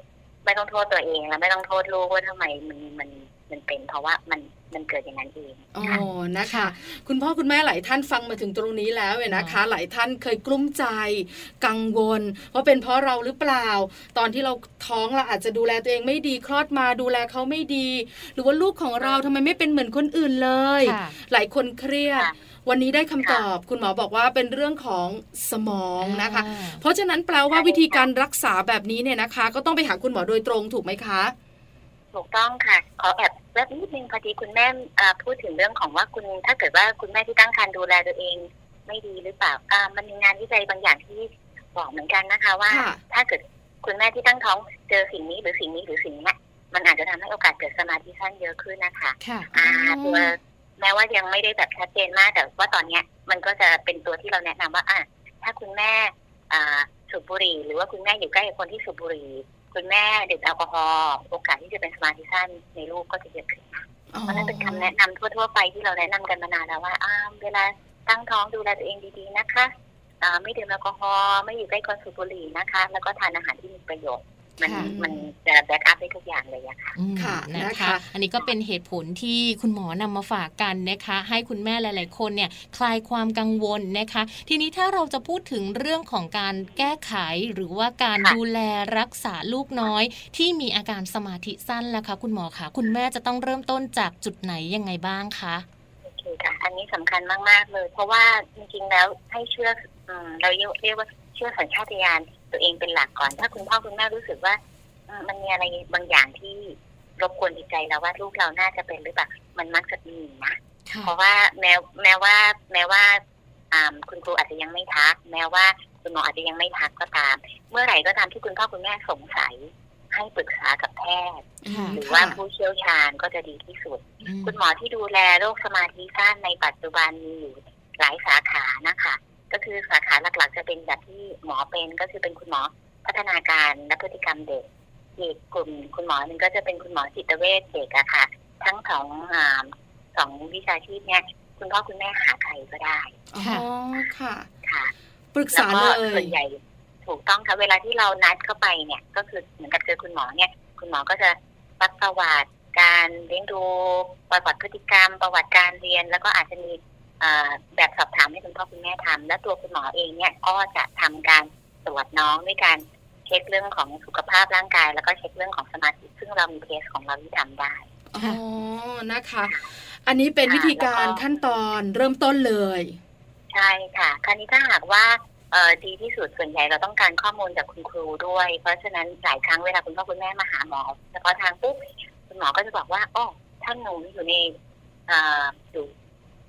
ไม่ต้องโทษตัวเองและไม่ต้องโทษลูกว่าทำไมมันมัน มันเป็นเพราะว่ามันมันเกิดอย่างนั้นเองอ๋อค่ะนะคะ คุณพ่อคุณแม่หลายท่านฟังมาถึงตรงนี้แล้วเนี่ยนะคะ หลายท่านเคยกลุ้มใจ กังวลว่าเป็นเพราะเราหรือเปล่า ตอนที่เราท้องเราอาจจะดูแลตัวเองไม่ดีคลอดมาดูแลเขาไม่ดี หรือว่าลูกของเราทำไมไม่เป็นเหมือนคนอื่นเลยค่ะหลายคนเครียดค่ะวันนี้ได้คำตอบคุณหมอบอกว่าเป็นเรื่องของสมองนะคะอ่าเพราะฉะนั้นแปลว่าใช่วิธีการค่ะรักษาแบบนี้เนี่ยนะคะ ก็ต้องไปหาคุณหมอโดยตรงถูกไหมคะ ถูกต้องค่ะ ขอแอบแวบนิดนึงพอดีคุณแม่เอ่อพูดถึงเรื่องของว่าคุณถ้าเกิดว่าคุณแม่ที่ตั้งครรภ์ดูแลตัวเอง ไม่ดีหรือเปล่าอ่ามันมีงานวิจัยบางอย่างที่บอกเหมือนกันนะคะ ว่าค่ะถ้าเกิดคุณแม่ที่ตั้งท้องเจอสิ่งนี้หรือสิ่งนี้หรือสิ่งนี้มันอาจจะทำให้โอกาสเกิดสมาธิสั้นเยอะขึ้นนะคะค่ะอ่าอ๋อตัวแม้ว่ายังไม่ได้แบบชัดเจนมาก แต่ว่าตอนเนี้ยมันก็จะเป็นตัวที่เราแนะนำว่าอะถ้าคุณแม่อ่าสูบบุหรี่ หรือว่าคุณแม่อยู่ใกล้กับคนที่สูบบุหรี่ คุณแม่ดื่มแอลกอฮอล์โอกาสที่จะเป็นสมาธิสั้นในลูกก็จะเยอะขึ้นนะเพราะนั่นเป็นคำแนะนำทั่ว ๆ ไปที่เราแนะนำกันมานานแล้วว่าอ่าเวลาตั้งท้องดูแลตัวเองดีๆนะคะอ่าไม่ดื่มแอลกอฮอล์ไม่อยู่ใกล้คนสูบบุหรี่นะคะ แล้วก็ทานอาหารที่มีประโยชน์ มันค่ะมันจะแบ็กอัพได้ทุกอย่างเลยอะค่ะอืมค่ะนะนะคะคะ อันนี้ก็เป็นเหตุผลที่คุณหมอนำมาฝากกันนะคะ ให้คุณแม่หลาย ๆ คนเนี่ยคลายความกังวลนะคะ ทีนี้ถ้าเราจะพูดถึงเรื่องของการแก้ไขหรือว่าการค่ะดูแลรักษาลูกน้อย ที่มีอาการสมาธิสั้นล่ะคะ คุณหมอคะคุณแม่จะต้องเริ่มต้นจากจุดไหนยังไงบ้างคะโอเคค่ะอันนี้สำคัญมาก ๆ เลย เพราะว่าจริง ๆ แล้วให้เชื่ออืมเราเรียกเรียกว่าเชื่อสัญชาตญาณ ตัวเองเป็นหลักก่อน ถ้าคุณพ่อคุณแม่รู้สึกว่าอืมมันมีอะไรบางอย่างที่รบกวนจิตใจเราว่าลูกเราน่าจะเป็นหรือเปล่ามันมักจะมีนะค่ะเพราะว่าแม้แม้ว่าแม้ว่าอ่าคุณครูอาจจะยังไม่ทัก แม้ว่าคุณหมออาจจะยังไม่ทักก็ตาม เมื่อไหร่ก็ตามที่คุณพ่อคุณแม่สงสัย ให้ปรึกษากับแพทย์ค่ะหรือว่าผู้เชี่ยวชาญก็จะดีที่สุดอืมคุณหมอที่ดูแลโรคสมาธิสั้นในปัจจุบันมีอยู่หลายสาขานะคะ ก็คือสาขาหลักๆ จะเป็นแบบที่หมอเป็นก็คือเป็นคุณหมอพัฒนาการและพฤติกรรมเด็กอีกกลุ่มคุณหมอหนึ่งก็จะเป็นคุณหมอจิตเวชเด็กอะค่ะ ทั้งสองอ่าสองวิชาชีพเนี่ยคุณพ่อคุณแม่หาใครก็ได้อ๋อค่ะค่ะค่ะปรึกแล้วษาก็เลส่วยนใหญ่ถูกต้องค่ะเวลาที่เรานัดเข้าไปเนี่ย ก็คือเหมือนกับเจอคุณหมอเนี่ย คุณหมอก็จะซักประวัติการเลี้ยงดูประวัติพฤติกรรม ประวัติการเรียน แล้วก็อาจจะมีเอ่อ แบบสอบถามให้คุณพ่อคุณแม่ทำและตัวคุณหมอเองเนี่ยก็จะทำการตรวจน้องด้วยการเช็คเรื่องของสุขภาพร่างกาย แล้วก็เช็คเรื่องของสมาธิซึ่งเรามีเทสของเราที่ทำได้อ๋อนะคะ อันนี้เป็นวิธีการขั้นตอนเริ่มต้นเลย ใช่ค่ะ คราวนี้ถ้าหากว่าเอ่อดีที่สุดส่วนใหญ่เราต้องการข้อมูลจากคุณครูด้วย เพราะฉะนั้นหลายครั้งเวลาคุณพ่อคุณแม่มาหาหมอเฉพาะทางปุ๊บคุณหมอก็จะบอกว่าอ๋อท่านหนูอยู่ในเอ่ออยู่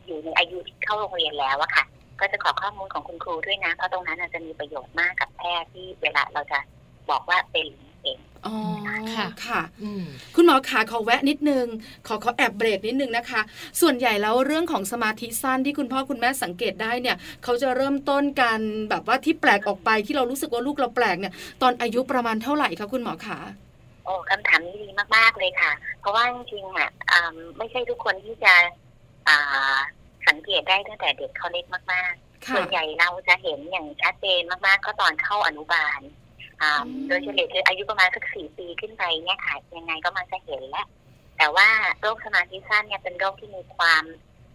อยู่ในอายุที่เข้าโรงเรียนแล้วอะค่ะ ก็จะขอข้อมูลของคุณครูด้วยนะ เพราะตรงนั้นอาจจะมีประโยชน์มากกับแพทย์ที่เวลาเราจะบอกว่าเป็นหรือไม่เป็นอ๋อค่ะค่ะอืมคุณหมอขาขอแวะนิดนึง ขอขอแอบเบรกนิดนึงนะคะ ส่วนใหญ่แล้วเรื่องของสมาธิสั้นที่คุณพ่อคุณแม่สังเกตได้เนี่ย เขาจะเริ่มต้นกันแบบว่าที่แปลกออกไปที่เรารู้สึกว่าลูกเราแปลกเนี่ย ตอนอายุประมาณเท่าไหร่คะคุณหมอขาโอ้คำถามนี้ดีมากๆเลยค่ะ เพราะว่าจริงๆอะอืมไม่ใช่ทุกคนที่จะอ่า สังเกตได้ตั้งแต่เด็กเขาเล็กมากๆค่ะส่วนใหญ่เราจะเห็นอย่างชัดเจนมากๆ ก็ตอนเข้าอนุบาลอ่าอืมโดยเฉลี่ยคืออายุประมาณสักสี่ปีขึ้นไปเนี่ยค่ะยังไงก็มาจะเห็นแล้วแต่ว่าโรคสมาธิสั้นเนี่ยเป็นโรคที่มีความ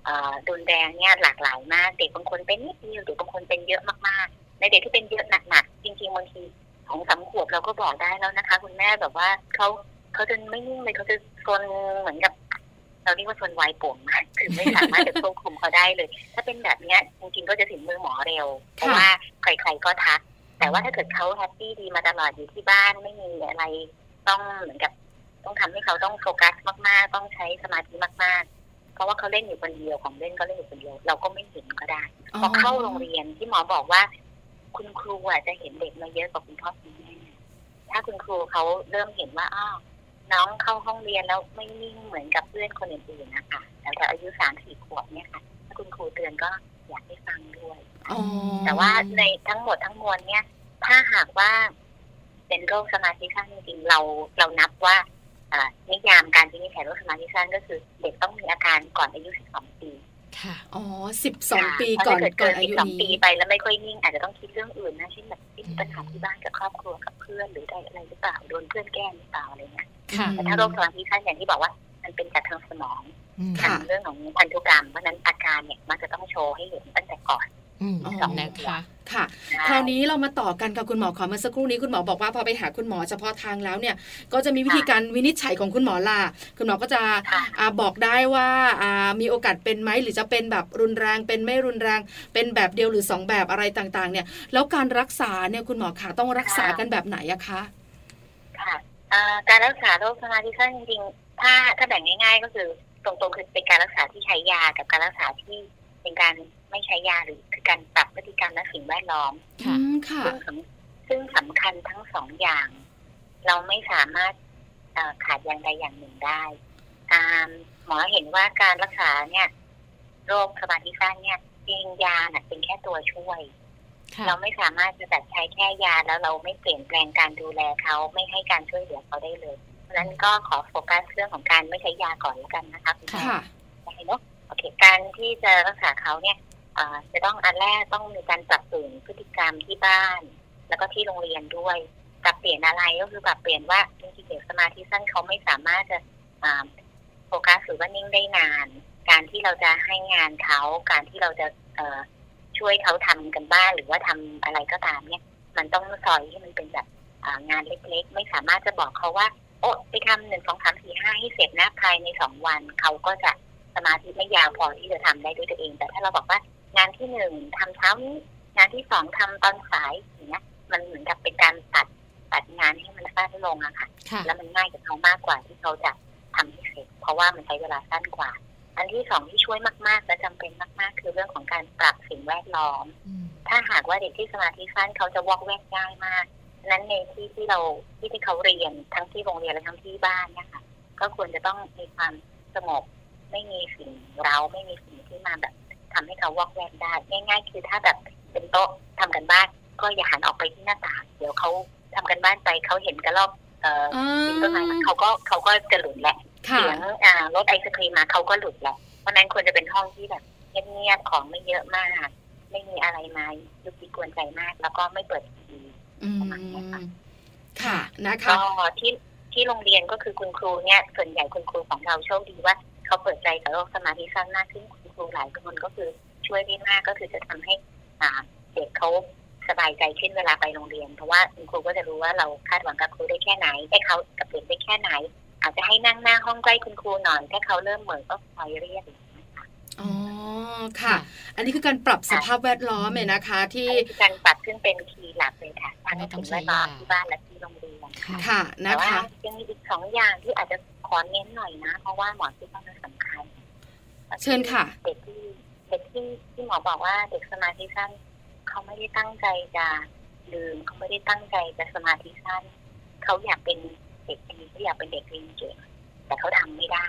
เอ่อรุนแรงเนี่ยหลากหลายมาก เด็กบางคนเป็นนิดเดียวเด็กบางคนเป็นเยอะมากๆ ในเด็กที่เป็นเยอะหนักๆจริงๆบางทีของสามขวบเราก็บอกได้แล้วนะคะ คุณแม่แบบว่าเขาเขาจะไม่นิ่งเลยเขาจะซนเหมือนกับ เราเรียกว่าซนวายป่วงมากคือไม่สามารถจะควบคุมเขาได้เลย ถ้าเป็นแบบเนี้ยจริงๆก็จะถึงมือหมอเร็ว เพราะว่าใครๆก็ทัก แต่ว่าถ้าเกิดเขาแฮปปี้ดีมาตลอดอยู่ที่บ้านไม่มีอะไรต้องเหมือนกับต้องทำให้เขาต้องโฟกัสมากๆ ต้องใช้สมาธิมากๆ เพราะว่าเขาเล่นอยู่คนเดียวของเล่นก็เล่นอยู่คนเดียวเราก็ไม่เห็นก็ได้พอเข้าโรงเรียนที่หมอบอกว่า คุณครูอะจะเห็นเด็กมาเยอะกว่าคุณพ่อคุณแม่ถ้าคุณครูเขาเริ่มเห็นว่าอ้าว น้องเข้าห้องเรียนแล้วไม่นิ่งเหมือนกับเพื่อนคนอื่นๆนะคะแต่อายุสามสี่ขวบเนี่ยค่ะ ถ้าคุณครูเตือนก็อยากให้ฟังด้วยอ๋อแต่ว่าในทั้งหมดทั้งมวลเนี่ย ถ้าหากว่าเป็นโรคสมาธิสั้นจริงๆเราเรานับว่าอ่านิยามการวินิจฉัยโรคสมาธิสั้นก็คือ เด็กต้องมีอาการก่อนอายุ 12 ปี ค่ะ อ๋อสิบสองค่ะปีเพราะก่อนถ้าเกิดก่อเกินนอายุ12ปีนี้ไปแล้วไม่ค่อยนิ่งอาจจะต้องคิดเรื่องอื่นนะเช่นแบบมีปัญหาที่บ้านกับครอบครัวกับเพื่อนหรือได้อะไรหรือเปล่าโดนเพื่อนแกล้งหรือเปล่าอะไรเงี้ยค่ะแต่ถ้าโรคสมาธิสั้นอย่างที่บอกว่า มันเป็นจากทางสมองอืมค่ะทางเรื่องของพันธุกรรมเพราะฉะนั้นอาการเนี่ยมันจะต้องโชว์ให้เห็นตั้งแต่ก่อนอืมอ๋อ นะคะค่ะ คราวนี้เรามาต่อกันกับคุณหมอขอเมื่อสักครู่นี้คุณหมอบอกว่าพอไปหาคุณหมอเฉพาะทางแล้วเนี่ย ก็จะมีวิธีการวินิจฉัยของคุณหมอล่ะคุณหมอก็จะค่ะอ่าบอกได้ว่าอ่ามีโอกาสเป็นไหมหรือจะเป็นแบบรุนแรงเป็นไม่รุนแรง เป็นแบบเดียวหรือสองแบบอะไรต่างๆ เนี่ย แล้วการรักษาเนี่ยคุณหมอขาต้องรักษากันแบบไหนอะคะค่ะเอ่อการรักษาโรคสมาธิสั้นจริงๆถ้าถ้าแบ่งง่าย ๆ ก็คือตรงๆคือเป็นการรักษาที่ใช้ยากับการรักษาที่เป็นการ ไม่ใช้ยาหรือคือการปรับพฤติกรรมและสิ่งแวดล้อมค่ะอืมค่ะซึ่งสำซึ่งสำคัญทั้งสองอย่าง เราไม่สามารถเอ่อขาดอย่างใดอย่างหนึ่งได้อ่าหมอเห็นว่าการรักษาเนี่ย โรคสมาธิสั้นเนี่ยจริงยาน่ะเป็นแค่ตัวช่วยค่ะเราไม่สามารถจะจัดใช้แค่ยาแล้วเราไม่เปลี่ยนแปลงการดูแลเขาไม่ให้การช่วยเหลือเขาได้เลยเพราะฉะนั้นก็ขอโฟกัสเรื่องของการไม่ใช้ยาก่อนแล้วกันนะคะคุณหมอค่ะได้เนาะโอเค การที่จะรักษาเขาเนี่ยเอ่อ จะต้องอันแรกต้องมีการปรับเปลี่ยนพฤติกรรมที่บ้าน แล้วก็ที่โรงเรียนด้วยปรับเปลี่ยนอะไรก็คือปรับเปลี่ยนว่าจริงๆเด็กสมาธิสั้นเขาไม่สามารถจะโฟกัสหรือว่านิ่งได้นาน การที่เราจะให้งานเขาการที่เราจะเช่วยเขาทำกันบ้านหรือว่าทำอะไรก็ตามเนี่ย มันต้องซอยให้มันเป็นแบบงานเล็กๆ ไม่สามารถจะบอกเขาว่า โอ้ไปทำหนึ่งสองสามสี่ห้าให้เสร็จนะภายในสองวันเขาก็จะสมาธิไม่ยาวพอที่จะทำได้ด้วยตัวเอง แต่ถ้าเราบอกว่า งานที่หนึ่งทำเช้านี้งานที่สองทำตอนสายอย่างเงี้ย มันเหมือนกับเป็นการตัดตัดงานให้มันสั้นลงอะค่ะค่ะแล้วมันง่ายกับเขามากกว่าที่เขาจะทำให้เสร็จ เพราะว่ามันใช้เวลาสั้นกว่า อันที่สองที่ช่วยมากๆ และจำเป็นมาก ๆ คือเรื่องของการปรับสิ่งแวดล้อมอืมถ้าหากว่าเด็กที่สมาธิสั้นเขาจะวอกแวกง่ายมากฉะนั้นในที่ที่เราที่ที่เขาเรียนทั้งที่โรงเรียนและทั้งที่บ้านเนะคะก็ควรจะต้องมีความสงบไม่มีสิ่งเราไม่มีสิ่งที่มาแบบ ทำให้เขาวอกแวกได้ง่าย ๆ คือถ้าแบบเป็นโต๊ะทำกันบ้าน ก็อย่าหันออกไปที่หน้าต่างเดี๋ยวเขาทำกันบ้านไปเขาเห็นกระรอกเอ่ออ่ปีนต้นไม้าเขาก็เขาก็จะหลุดแหละค่ะเสียงอ่ารถไอศครีมมาเขาก็หลุดแหละเพราะฉะนั้นควรจะเป็นห้องที่แบบเงียบๆของไม่เยอะมาก ไม่มีอะไรมายุกยิกกวนใจมาก แล้วก็ไม่เปิดทีวีอืมค่ะนะคะก็ที่ที่โรงเรียนก็คือคุณครูเนี่ยส่วนใหญ่คุณครูของเราโชคดีว่า เขาเปิดใจกับโรคสมาธิสั้นมากขึ้นคุณค รูหลายคนก็คือช่วยได้มากก็คือจะทำให้อ่าเด็กเขาสบายใจขึ้นเวลาไปโรงเรียน เพราะว่าคุณครูก็จะรู้ว่าเราคาดหวังกับครูได้แค่ไหนให้เขากับเด็กได้แค่ไหน อาจจะให้นั่งหน้าห้องใกล้คุณครูหน่อยถ้าเขาเริ่มเหมือนก็คอยเรียกอ๋อค่ะ อันนี้คือการปรับสภาพแวดล้อมเนี่ยนะคะ ที่อันนี้คือการปรับขึ้นเป็นคีย์หลักเลยค่ะทั้งไม่ต้อถึงงใช้แวดล้อมยาที่บ้านและที่โรงเรียนค่ะค่ะแต่นะว่าคะยังมีอีกสองอย่างที่อาจจะขอเน้นหน่อยนะ เพราะว่าหมอคิดว่ามันสำคัญ เชิญค่ะ เด็กที่เด็กที่ที่หมอบอกว่าเด็กสมาธิสั้นเขาไม่ได้ตั้งใจจะลืมเขาไม่ได้ตั้งใจจะสมาธิสั้นเขาอยากเป็นเด็กดีเขาอยากเป็นเด็กเรียนเก่งแต่เขาทำไม่ได้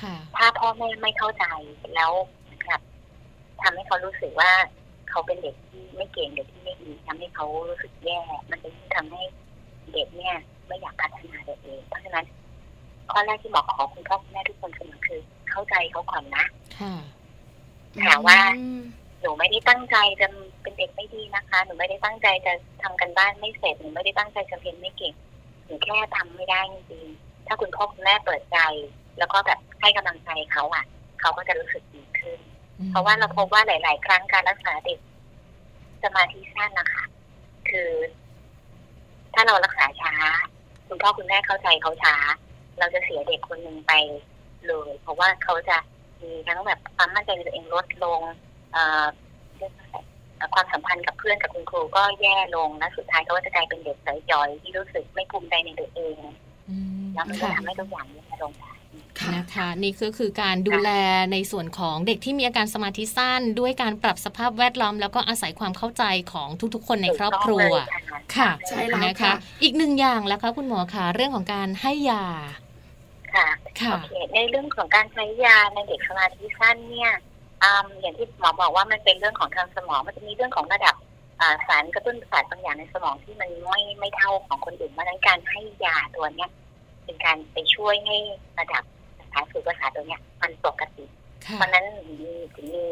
ค่ะถ้าพ่อแม่ไม่เข้าใจแล้วนะครับทำให้เขารู้สึกว่าเขาเป็นเด็กที่ไม่เก่งเด็กที่ไม่ดีทำให้เขารู้สึกแย่ มันจะยิ่งทำให้เด็กเนี่ยไม่อยากพัฒนาตัวเอง เพราะฉะนั้น ข้อแรกที่หมอขอคุณพ่อคุณแม่ทุกคนเสมอคือ เข้าใจเขาก่อนนะค่ะถามว่าอืมหนูไม่ได้ตั้งใจจะเป็นเด็กไม่ดีนะคะ หนูไม่ได้ตั้งใจจะทำกันบ้านไม่เสร็จหนูไม่ได้ตั้งใจจะเรียนไม่เก่งหนูแค่ทำไม่ได้จริงๆถ้าคุณพ่อคุณแม่เปิดใจ แล้วก็แบบให้กำลังใจเขาอะ เขาก็จะรู้สึกดีขึ้น เพราะว่าเราพบว่าหลาย ๆ ครั้งการรักษาเด็กสมาธิสั้นนะคะคือ ถ้าเรารักษาช้า คุณพ่อคุณแม่เข้าใจเขาช้า เราจะเสียเด็กคนหนึ่งไปเลย เพราะว่าเขาจะมีทั้งแบบความมั่นใจในตัวเองลดลงเอ่อเรียกว่าอะไรเอ่อความสัมพันธ์กับเพื่อนกับคุณครูก็แย่ลงและสุดท้ายเขาก็จะกลายเป็นเด็กเสยจอยที่รู้สึกไม่ภูมิใจในตัวเองอืมแล้วมันก็ค่ะทำให้ทุกอย่างแย่ลงได้ค่ะนะคะนี่ก็คือการดูแลในส่วนของเด็กที่มีอาการสมาธิสั้น ด้วยการปรับสภาพแวดล้อม แล้วก็อาศัยความเข้าใจของทุกๆ คนในครอบครัว ค่ะใช่แล้วนะคะค่ะอีกหนึ่งอย่างแล้วคะคุณหมอคะเรื่องของการให้ยา ค่ะค่ะโอเคในเรื่องของการใช้ยาในเด็กสมาธิสั้นเนี่ยอืมอย่างที่หมอบอกว่ามันเป็นเรื่องของทางสมองมันจะมีเรื่องของระดับอ่าสารกระตุ้นประสาทบางอย่างในสมองที่มันไม่ไม่เท่าของคนอื่นเพราะฉะนั้นการให้ยาตัวเนี้ยเป็นการไปช่วยให้ระดับสารสื่อประสาทตัวเนี้ยมันปกติค่ะเพราะฉะนั้นมีถึงมี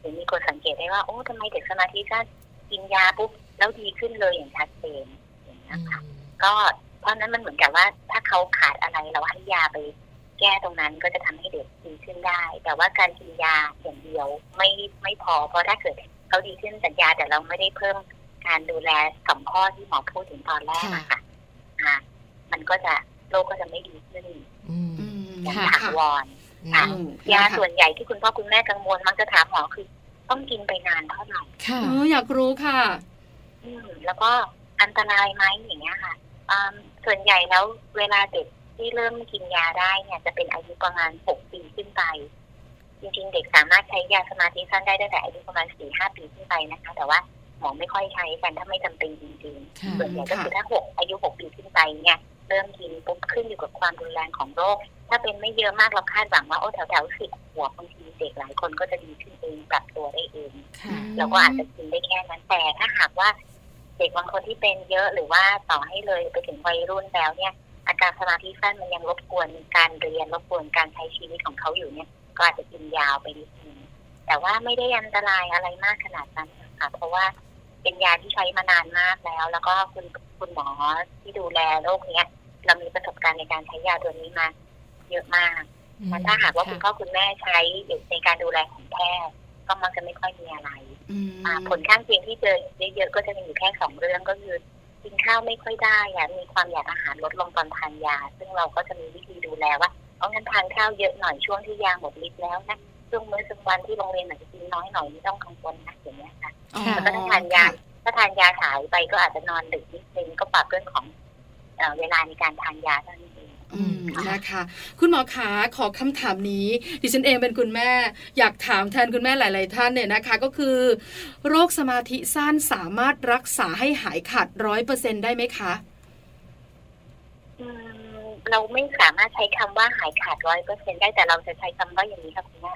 ถึงมีคนสังเกตได้ว่าโอ้ทำไมเด็กสมาธิสั้นกินยาปุ๊บแล้วดีขึ้นเลยอย่างชัดเจนอย่างนี้ยค่ะก็ เพราะฉะนั้นมันเหมือนกับว่า ถ้าเขาขาดอะไรเราให้ยาไป แก้ตรงนั้นก็จะทำให้เด็กดีขึ้นได้ แต่ว่าการกินยาอย่างเดียวไม่ไม่พอเพราะถ้าเกิดเขาดีขึ้นแต่ยาแต่เราไม่ได้เพิ่มการดูแลสองข้อที่หมอพูดถึงตอนแรกอะค่ะอ่ามันก็จะโรคก็จะไม่ดีขึ้นอืมอืมอย่างค่ะถาวรค่ะอืมยานะคะส่วนใหญ่ที่คุณพ่อคุณแม่กังวลมักจะถามหมอคือ ต้องกินไปนานเท่าไหร่ค่ะเอออยากรู้ค่ะอืมแล้วก็อันตรายไหมอย่างเงี้ยค่ะอืม ส่วนใหญ่แล้วเวลาเด็กที่เริ่มกินยาได้เนี่ยจะเป็นอายุประมาณหกปีขึ้นไป จริงๆ เด็กสามารถใช้ยาสมาธิสั้นได้ตั้งแต่อายุประมาณสี่ห้าปีขึ้นไปนะคะ แต่ว่าหมอไม่ค่อยใช้กันถ้าไม่จำเป็นจริงค่ะๆส่วนใหญ่ก็คือถ้าหกอายุหกปีขึ้นไปเนี่ยเริ่มกินปุ๊บขึ้นอยู่กับความรุนแรงของโรค ถ้าเป็นไม่เยอะมากเราคาดหวังว่าโอ้แถวๆสิบขวบบางทีเด็กหลายคนก็จะดีขึ้นเองปรับตัวได้เองค่ะเราก็อาจจะกินได้แค่นั้นแต่ถ้าหากว่า เด็กบางคนที่เป็นเยอะหรือว่าต่อให้เลยไปถึงวัยรุ่นแล้วเนี่ย อาการสมาธิสั้นมันยังรบกวนการเรียนรบกวนการใช้ชีวิตของเขาอยู่เนี่ย ก็อาจจะกินยาวไปนิดนึงแต่ว่าไม่ได้อันตรายอะไรมากขนาดนั้นนะคะเพราะว่าเป็นยาที่ใช้มานานมากแล้ว แล้วก็คุณคุณหมอที่ดูแลโรคเนี้ย เรามีประสบการณ์ในการใช้ยาตัวนี้มา เยอะมากและถ้าหากว่าคุณพ่อคุณแม่ใช้ในการดูแลของแพทย์ก็มักจะไม่ค่อยมีอะไรอืมอ่า ผลข้างเคียงที่เจอเยอะๆก็จะมีอยู่แค่สองเรื่องก็คือกินข้าวไม่ค่อยได้อะมีความอยากอาหารลดลงตอนทานยา ซึ่งเราก็จะมีวิธีดูแลว่าเอางั้นทานข้าวเยอะหน่อยช่วงที่ยาหมดฤทธิ์แล้วนะช่วงมื้อสักวันที่โรงเรียนอาจจะกินน้อยหน่อยไม่ต้องกังวลนะอย่างเงี้ยค่ะอ๋อค่ะแล้วก็ถ้าทานยาถ้าทานยาฉายไปก็อาจจะนอนดึกนิดนึงก็ปรับเรื่องของเอ่อเวลาในการทานยาเท่านั้ นเองอืมนะคะ คุณหมอขาขอคำถามนี้ ดิฉันเองเป็นคุณแม่ อยากถามแทนคุณแม่หลาย ๆ ท่านเนี่ยนะคะ ก็คือ โรคสมาธิสั้นสามารถรักษาให้หายขาดร้อยเปอร์เซ็นได้ไหมคะอืมเราไม่สามารถใช้คำว่าหายขาดร้อยเปอร์เซ็นได้แต่เราจะใช้คำว่าอย่างนี้ครับคุณแม่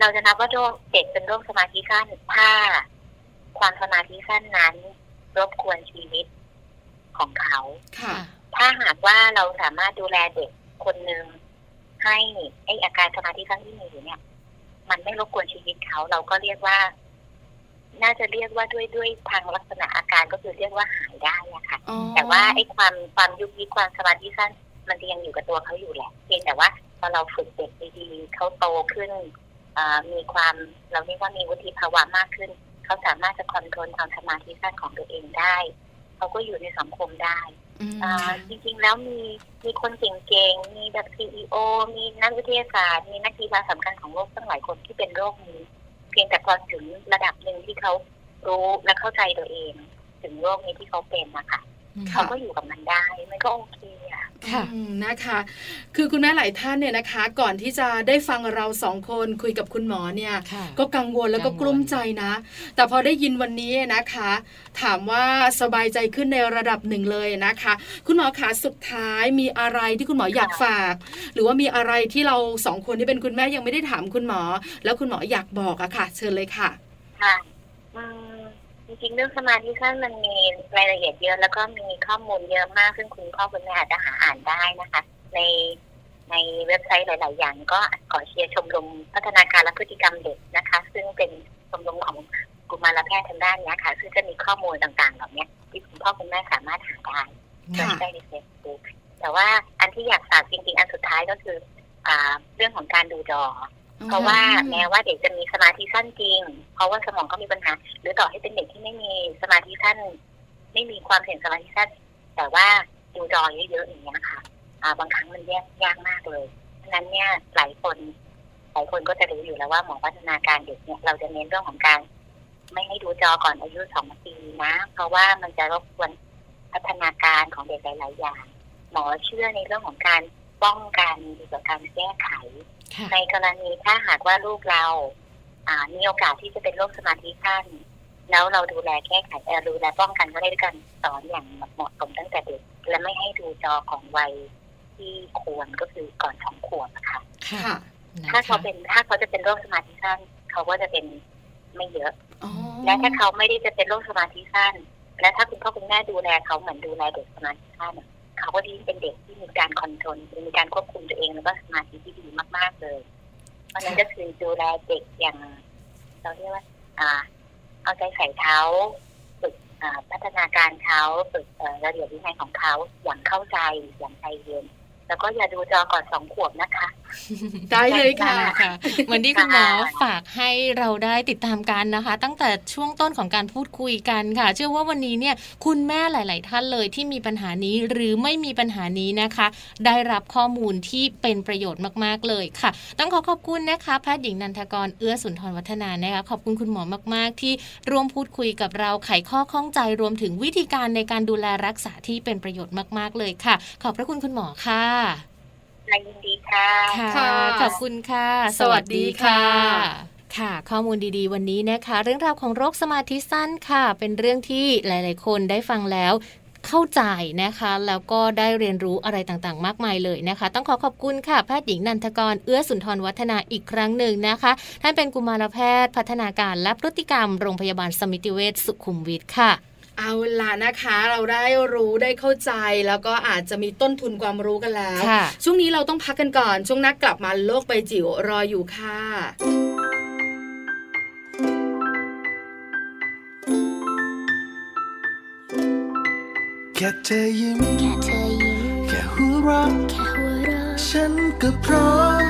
เราจะนับว่าโรคเด็กเป็นโรคสมาธิสั้นถ้าความสมาธิสั้นนั้นรบกวนชีวิตของเขาค่ะ ถ้าหากว่าเราสามารถดูแลเด็กคนหนึ่งให้ไออาการสมาธิสั้นที่มีอยู่เนี่ย มันไม่รบกวนชีวิตเขาเราก็เรียกว่า น่าจะเรียกว่าด้วยด้วยทางลักษณะอาการก็คือเรียกว่าหายได้อะค่ะอ๋อแต่ว่าไอ้ความความยุบยิบความสมาธิสั้นมันจะยังอยู่กับตัวเขาอยู่แหละ เพียงแต่ว่าพอเราฝึกเด็กดีๆเขาโตขึ้นอ่ามีความเราเรียกว่ามีวุฒิภาวะมากขึ้น เขาสามารถจะคอนโทรลความสมาธิสั้นของตัวเองได้ เขาก็อยู่ในสังคมได้ อืมอ่าจริงๆแล้วมีมีคนเก่งๆ มีแบบซีอมีนักวิทยาศาสตร์ มีนักกีฬาสำคัญของโลกตั้งหลายคนที่เป็นโรคนี้ เพียงแต่พอถึงระดับหนึ่งที่เขารู้และเข้าใจตัวเอง ถึงโรคนี้ที่เขาเป็นนะคะเขาก็อยู่กับมันได้ มันก็โอเคอะ ค่ะอืมนะคะ คือคุณแม่หลายท่านเนี่ยนะคะ ก่อนที่จะได้ฟังเราสองคนคุยกับคุณหมอเนี่ยค่ะก็กังวลแล้วก็กังวลกลุ้มใจนะ แต่พอได้ยินวันนี้นะคะ ถามว่าสบายใจขึ้นในระดับหนึ่งเลยนะคะ คุณหมอขาสุดท้ายมีอะไรที่คุณหมออยากฝาก หรือว่ามีอะไรที่เราสองคนที่เป็นคุณแม่ยังไม่ได้ถามคุณหมอ แล้วคุณหมออยากบอกอะค่ะ เชิญเลยค่ะค่ะอืม จริงๆเรื่องสมาธิสั้นมันมีรายละเอียดเยอะ แล้วก็มีข้อมูลเยอะมากซึ่งคุณพ่อคุณแม่อาจจะหาอ่านได้นะคะ ในในเว็บไซต์หลาย ๆ อย่าง ก็ขอเชียร์ชมรมพัฒนาการและพฤติกรรมเด็กนะคะ ซึ่งเป็นชมรมของกุมารแพทย์ทางด้านเนี้ยค่ะ ซึ่งจะมีข้อมูลต่างๆเหล่านี้ที่คุณพ่อคุณแม่สามารถหาได้ค่ะได้ในเฟซบุ๊กแต่ว่าอันที่อยากฝากจริงๆ อันสุดท้ายก็คืออ่าเรื่องของการดูจอ เพราะว่าแม้ว่าเด็กจะมีสมาธิสั้นจริง เพราะว่าสมองก็มีปัญหา หรือต่อให้เป็นเด็กที่ไม่มีสมาธิสั้น ไม่มีความเสี่ยงสมาธิสั้น แต่ว่าดูจอเยอะๆอย่างเงี้ยค่ะอ่าบางครั้งมันแยกยากมากเลยฉะนั้นเนี่ยหลายคน หลายคนก็จะรู้อยู่แล้วว่าหมอพัฒนาการเด็กเนี่ยเราจะเน้นเรื่องของการ ไม่ให้ดูจอก่อนอายุสองปีนะ เพราะว่ามันจะรบกวนพัฒนาการของเด็กหลาย ๆ อย่าง หมอเชื่อในเรื่องของการ ป้องกันดีกว่าการแก้ไขค่ะในกรณีถ้าหากว่าลูกเราอ่ามีโอกาสที่จะเป็นโรคสมาธิสั้นแล้วเราดูแลแก้ไขเอ่อดูแลป้องกันก็ได้ด้วยการสอนอย่างเหมาะสมตั้งแต่เด็ก และไม่ให้ดูจอของวัยที่ควรก็คือก่อนสองขวบนะคะค่ะค่ะนะถ้าเขาคะเป็นถ้าเขาจะเป็นโรคสมาธิสั้นเขาก็จะเป็นไม่เยอะอ๋อและถ้าเขาไม่ได้จะเป็นโรคสมาธิสั้นและถ้าคุณพ่อคุณแม่ดูแลเขาเหมือนดูแลเด็กสมาธิสั้นอะ เขาก็ที่เป็นเด็กที่มีการคอนโทรลมีการควบคุมตัวเองแล้วก็สมาธิที่ดีมาก ๆ เลย เพราะฉะนั้นก็คือดูแลเด็กอย่าง เราเรียกว่า อ่า เอาใจใส่เขาฝึกพัฒนาการเขาฝึกระเบียบวินัยของเขาอย่างเข้าใจอย่างใจเย็น แล้วก็อย่าดูจอก่อนสองขวบนะคะ ได้เลยค่ะค่ะเหมือนที่คุณหมอฝากให้เราได้ติดตามกันนะคะ ตั้งแต่ช่วงต้นของการพูดคุยกันค่ะ เชื่อว่าวันนี้เนี่ยคุณแม่หลาย ๆ ท่านเลยที่มีปัญหานี้หรือไม่มีปัญหานี้นะคะ ได้รับข้อมูลที่เป็นประโยชน์มาก ๆ เลยค่ะ ต้องขอขอบคุณนะคะแพทย์หญิงนันทกรเอื้อสุนทรวัฒนานะคะขอบคุณคุณหมอมาก ๆ ที่ร่วมพูดคุยกับเราไขข้อข้องใจรวมถึงวิธีการในการดูแลรักษาที่เป็นประโยชน์มาก ๆ เลยค่ะ ขอบพระคุณคุณหมอค่ะยยินดีค่ะค่ะ ค่ะ ขอบคุณค่ะ สวัสดีค่ะค่ะข้อมูลดีๆ วันนี้นะคะ เรื่องราวของโรคสมาธิสั้นค่ะ เป็นเรื่องที่หลาย ๆ คนได้ฟังแล้วเข้าใจนะคะ แล้วก็ได้เรียนรู้อะไรต่างๆ มากมายเลยนะคะ ต้องขอขอบคุณค่ะแพทย์หญิงนันทกรเอื้อสุนทรวัฒนาอีกครั้งหนึ่งนะคะ ท่านเป็นกุมารแพทย์ พัฒนาการและพฤติกรรมโรงพยาบาลสมิติเวชสุขุมวิทค่ะ เอาล่ะนะคะ เราได้รู้ได้เข้าใจแล้วก็อาจจะมีต้นทุนความรู้กันแล้วค่ะช่วงนี้เราต้องพักกันก่อน ช่วงหนักกลับมาโลกใบจิ๋วรออยู่ค่ะแค่เธอยิ้มแค่เธอยิ้มแค่หัวเราะแค่หัวเราะฉันก็พร้อม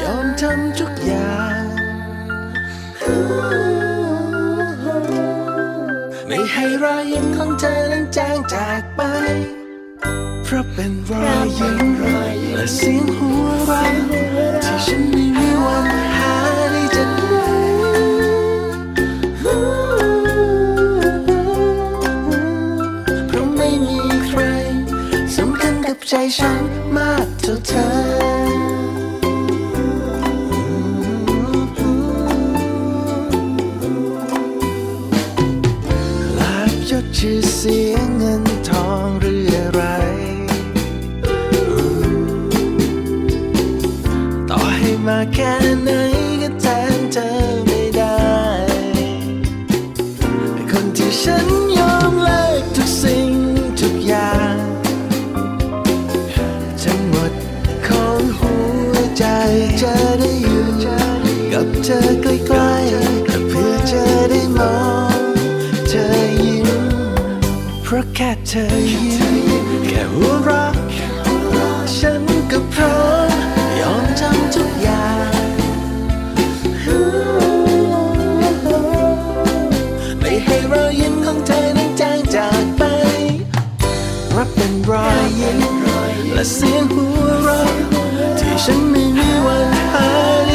ยอมทำทุกอย่างไม่ ให้รอยยิ้มของเธอนั้นจางจากไป เพราะเป็นรอยยิ้มและเสียงหัวเราะที่ฉันไม่มีวันหาได้จากไหนเพราะไม่มีใครสำคัญกับใจฉันมากเท่าเธอ ชื่อเสียงเงินทองหรืออะไร ต่อให้มาแค่ไหนก็แทนเธอไม่ได้ คนที่ฉันยอมเลิกทุกสิ่งทุกอย่างทั้งหมดของหัวใจจะได้อยู่กับเธอใกล้ๆเพื่อจะได้มอง พราะแค่เธอยิ้มแค่หัวเราะฉันก็พร้อมยอมทำทุกอย่างไม่ให้รอยยิ้มของเธอนั้นจางจากไปรับเป็นรอยยิ้มและเสียงหัวเราะที่ฉันไม่มีวันหาย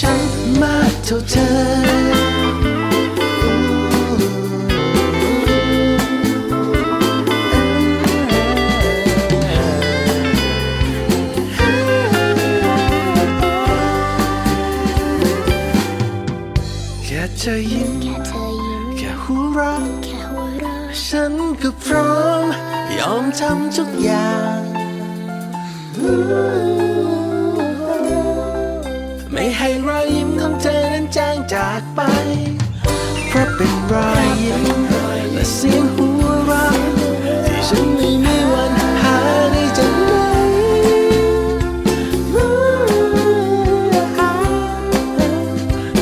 ฉันมากเท่าเธอแค่เธอยิ้มแค่เธอยิ้มแค่หัวเราะแค่หัวเราะฉันก็พร้อม ยอมทำทุกอย่าง ราะเรอยยิ้มและเสียงหัวเราะที่ฉันไม่มีวันหาได้จากไหน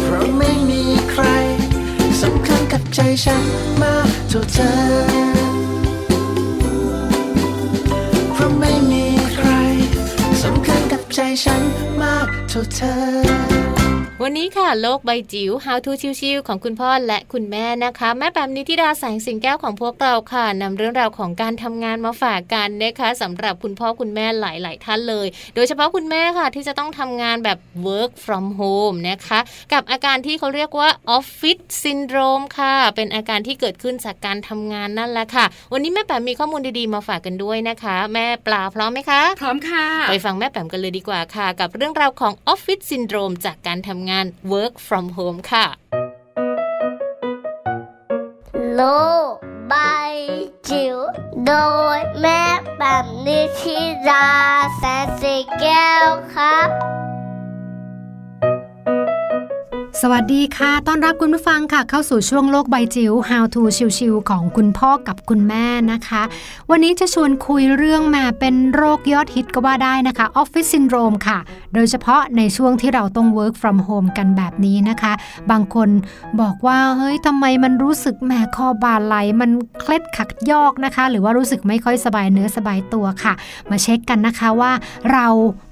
เพราะไม่มีใครสำคัญกับใจฉันมากเท่าเธอเพราะไม่มีใครสำคัญกับใจฉันมากเท่าเธอ วันนี้ค่ะโลกใบจิ๋ว How to ชิวๆของคุณพ่อและคุณแม่นะคะ แม่แปมนิธิดาแสงสิงแก้วของพวกเราค่ะนำเรื่องราวของการทำงานมาฝากกันนะคะสำหรับคุณพ่อคุณแม่หลาย ๆ ท่านเลย โดยเฉพาะคุณแม่ค่ะที่จะต้องทำงานแบบ work from home นะคะ กับอาการที่เขาเรียกว่า office syndrome ค่ะ เป็นอาการที่เกิดขึ้นจากการทำงานนั่นแหละค่ะ วันนี้แม่แปมมีข้อมูลดีๆมาฝากกันด้วยนะคะ แม่ปลาพร้อมไหมคะ พร้อมค่ะ ไปฟังแม่แปมกันเลยดีกว่าค่ะ กับเรื่องราวของ Office Syndrome จากการทำงาน Work from Home ค่ะ โลกใบจิ๋วโดยแม่แบบนิชิราแสนสีแก้วครับ สวัสดีค่ะ ต้อนรับคุณผู้ฟังค่ะ เข้าสู่ช่วงโลกใบจิ๋ว How to ชิวๆของคุณพ่อกับคุณแม่นะคะ วันนี้จะชวนคุยเรื่องมาเป็นโรคยอดฮิตก็ว่าได้นะคะ Office Syndrome ค่ะ โดยเฉพาะในช่วงที่เราต้อง work from home กันแบบนี้นะคะ บางคนบอกว่า เฮ้ยทำไมมันรู้สึกแหมคอบ่าไหล่ มันเคล็ดขัดยอกนะคะ หรือว่ารู้สึกไม่ค่อยสบายเนื้อสบายตัวค่ะ มาเช็คกันนะคะว่าเรา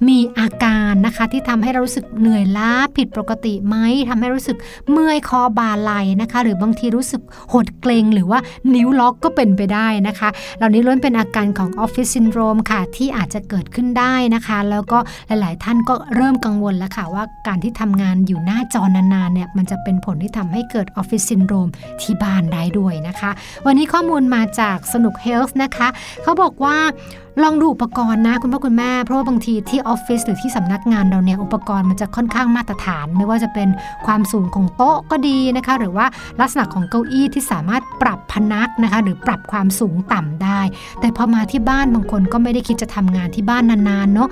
มีอาการนะคะที่ทำให้เรารู้สึกเหนื่อยล้าผิดปกติไหมทำให้รู้สึกเมื่อยคอบ่าไหล่นะคะ หรือบางทีรู้สึกหดเกร็งหรือว่านิ้วล็อกก็เป็นไปได้นะคะ เหล่านี้ล้วนเป็นอาการของออฟฟิศซินโดรมค่ะ ที่อาจจะเกิดขึ้นได้นะคะ แล้วก็หลาย ๆ ท่านก็เริ่มกังวลแล้วค่ะว่าการที่ทำงานอยู่หน้าจอนาน ๆ เนี่ยมันจะเป็นผลที่ทำให้เกิดออฟฟิศซินโดรมที่บ้านได้ด้วยนะคะ วันนี้ข้อมูลมาจากสนุกเฮลส์นะคะ เขาบอกว่า ลองดูอุปกรณ์นะคุณพ่อคุณแม่ เพราะว่าบางทีที่ออฟฟิศหรือที่สำนักงานเราเนี่ยอุปกรณ์มันจะค่อนข้างมาตรฐาน ไม่ว่าจะเป็นความสูงของโต๊ะก็ดีนะคะ หรือว่าลักษณะของเก้าอี้ที่สามารถปรับพนักนะคะ หรือปรับความสูงต่ำได้ แต่พอมาที่บ้านบางคนก็ไม่ได้คิดจะทำงานที่บ้านนานๆเนาะ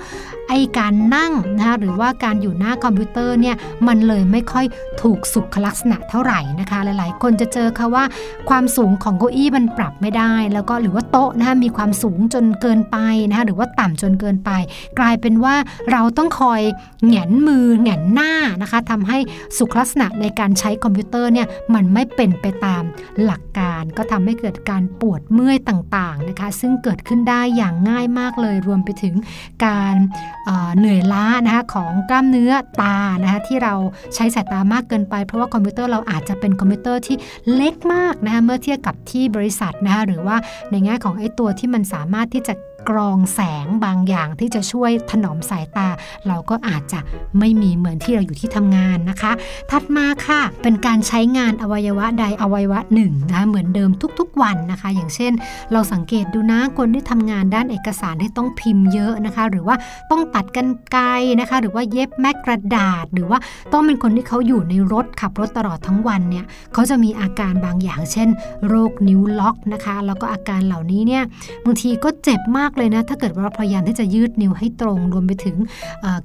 ไอการนั่งนะคะหรือว่าการอยู่หน้าคอมพิวเตอร์เนี่ยมันเลยไม่ค่อยถูกสุขลักษณะเท่าไหร่นะคะ หลายๆ คนจะเจอค่ะว่า ความสูงของเก้าอี้มันปรับไม่ได้ แล้วก็หรือว่าโต๊ะนะคะมีความสูงจนเกินไปนะคะหรือว่าต่ำจนเกินไป กลายเป็นว่าเราต้องคอยแหงนมือแหงนหน้านะคะทำให้สุขลักษณะในการใช้คอมพิวเตอร์เนี่ยมันไม่เป็นไปตามหลักการ ก็ทำให้เกิดการปวดเมื่อยต่างๆนะคะ ซึ่งเกิดขึ้นได้อย่างง่ายมากเลยรวมไปถึงการเเหนื่อยล้านะคะของกล้ามเนื้อตานะคะที่เราใช้สายตามากเกินไป เพราะว่าคอมพิวเตอร์เราอาจจะเป็นคอมพิวเตอร์ที่เล็กมากนะคะเมื่อเทียบกับที่บริษัทนะคะหรือว่าในแง่ของไอ้ตัวที่มันสามารถที่จะกรองแสงบางอย่างที่จะช่วยถนอมสายตา เราก็อาจจะไม่มีเหมือนที่เราอยู่ที่ทำงานนะคะ ถัดมาค่ะ เป็นการใช้งานอวัยวะใดอวัยวะหนึ่งนะคะเหมือนเดิมทุกๆวันนะคะ อย่างเช่น เราสังเกตดูนะคนที่ทำงานด้านเอกสารที่ต้องพิมพ์เยอะนะคะ หรือว่าต้องตัดกันไกลนะคะ หรือว่าเย็บแม็กกระดาษ หรือว่าต้องเป็นคนที่เขาอยู่ในรถขับรถตลอดทั้งวันเนี่ยเขาจะมีอาการบางอย่าง เช่น โรคนิ้วล็อกนะคะ แล้วก็อาการเหล่านี้เนี่ยบางทีก็เจ็บมากเลยนะ ถ้าเกิดว่าเราพยายามที่จะยืดนิ้วให้ตรง รวมไปถึง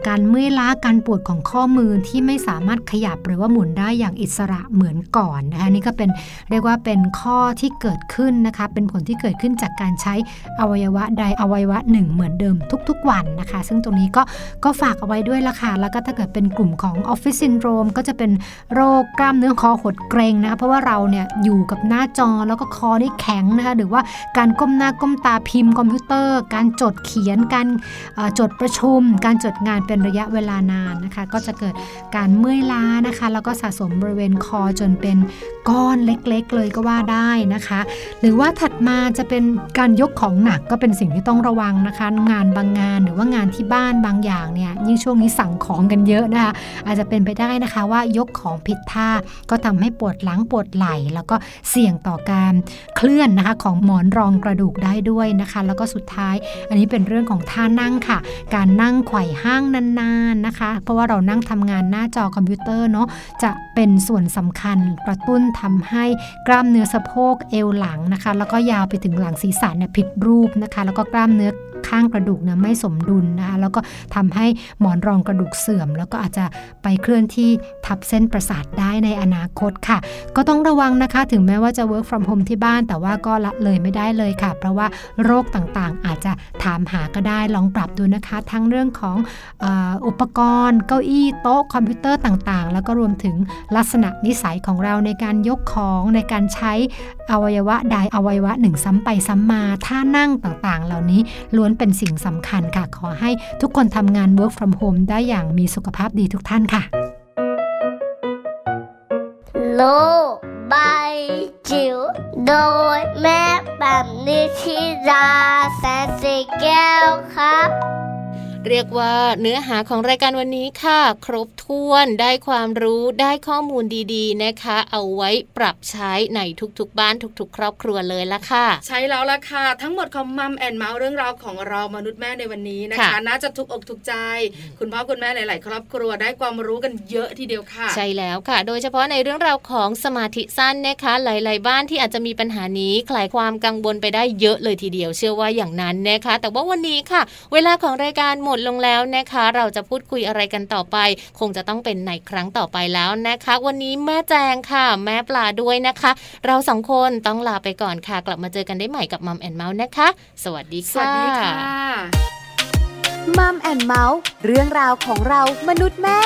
การเมื่อยล้าการปวดของข้อมือที่ไม่สามารถขยับหรือว่าหมุนได้อย่างอิสระเหมือนก่อนนะคะนี่ก็เป็นเรียกว่าเป็นข้อที่เกิดขึ้นนะคะ เป็นผลที่เกิดขึ้นจากการใช้อวัยวะใดอวัยวะหนึ่งเหมือนเดิมทุก ๆ วันนะคะ ซึ่งตรงนี้ก็ก็ฝากเอาไว้ด้วยละค่ะแล้วก็ถ้าเกิดเป็นกลุ่มของออฟฟิศซินโดรมก็จะเป็นโรคกล้ามเนื้อคอหดเกร็งนะคะเพราะว่าเราเนี่ยอยู่กับหน้าจอแล้วก็คอนี่แข็งนะคะหรือว่าการก้มหน้าก้มตาพิมพ์คอมพิวเตอร์การจดเขียน การจดประชุม การจดงานเป็นระยะเวลานานนะคะ ก็จะเกิดการเมื่อยล้านะคะ แล้วก็สะสมบริเวณคอจนเป็นก้อนเล็กๆ เลยก็ว่าได้นะคะ หรือว่าถัดมาจะเป็นการยกของหนักก็เป็นสิ่งที่ต้องระวังนะคะ งานบางงานหรือว่างานที่บ้านบางอย่างเนี่ยยิ่งช่วงนี้สั่งของกันเยอะนะคะอาจจะเป็นไปได้นะคะว่ายกของผิดท่าก็ทำให้ปวดหลังปวดไหล่ แล้วก็เสี่ยงต่อการเคลื่อนนะคะของหมอนรองกระดูกได้ด้วยนะคะ แล้วก็สุดท้ายอันนี้เป็นเรื่องของท่านั่งค่ะ การนั่งไขว่ห้างนานๆนะคะ เพราะว่าเรานั่งทำงานหน้าจอคอมพิวเตอร์เนาะจะเป็นส่วนสำคัญกระตุ้นทำให้กล้ามเนื้อสะโพกเอวหลังนะคะ แล้วก็ยาวไปถึงหลังศีรษะเนี่ยผิดรูปนะคะ แล้วก็กล้ามเนื้อ ข้างกระดูกนะไม่สมดุลนะคะแล้วก็ทำให้หมอนรองกระดูกเสื่อม แล้วก็อาจจะไปเคลื่อนที่ทับเส้นประสาทได้ในอนาคตค่ะ ก็ต้องระวังนะคะ ถึงแม้ว่าจะ work from home ที่บ้าน แต่ว่าก็ละเลยไม่ได้เลยค่ะ เพราะว่าโรคต่างๆ อาจจะถามหาก็ได้ลองปรับดูนะคะ ทั้งเรื่องของอุปกรณ์เก้าอี้โต๊ะคอมพิวเตอร์ต่างๆ แล้วก็รวมถึงลักษณะนิสัยของเราในการยกของในการใช้อวัยวะใดอวัยวะหนึ่งซ้ำไปซ้ำมาท่านั่งต่างๆ เหล่านี้ล้วนเป็นสิ่งสำคัญค่ะ ขอให้ทุกคนทำงาน work from home ได้อย่างมีสุขภาพดีทุกท่านค่ะ โลบายจิ๋วโดยแม่แบบนิชิราแสนสีแก้วครับ เรียกว่าเนื้อหาของรายการวันนี้ค่ะ ครบถ้วนได้ความรู้ได้ข้อมูลดีๆนะคะ เอาไว้ปรับใช้ในทุกๆ บ้านทุก ๆ ครอบครัวเลยละค่ะ ใช้แล้วละค่ะ ทั้งหมดของมัมแอนเมาส์เรื่องราวของเรามนุษย์แม่ในวันนี้นะคะ น่าจะทุกอกทุกใจ คุณพ่อคุณแม่หลาย ๆ ครอบครัวได้ความรู้กันเยอะทีเดียวค่ะ ใช่แล้วค่ะ โดยเฉพาะในเรื่องราวของสมาธิสั้นนะคะหลาย ๆ บ้านที่อาจจะมีปัญหานี้คลายความกังวลไปได้เยอะเลยทีเดียว เชื่อว่าอย่างนั้นนะคะ แต่ว่าวันนี้ค่ะ เวลาของรายการหมดลงแล้วนะคะ เราจะพูดคุยอะไรกันต่อไป คงจะต้องเป็นในครั้งต่อไปแล้วนะคะ วันนี้แม่แจงค่ะ แม่ปลาด้วยนะคะ เราสองคนต้องลาไปก่อนค่ะ กลับมาเจอกันได้ใหม่กับมัมแอนเมาส์นะคะ สวัสดีค่ะสวัสดีค่ะมัมแอนเมาส์เรื่องราวของเรามนุษย์แม่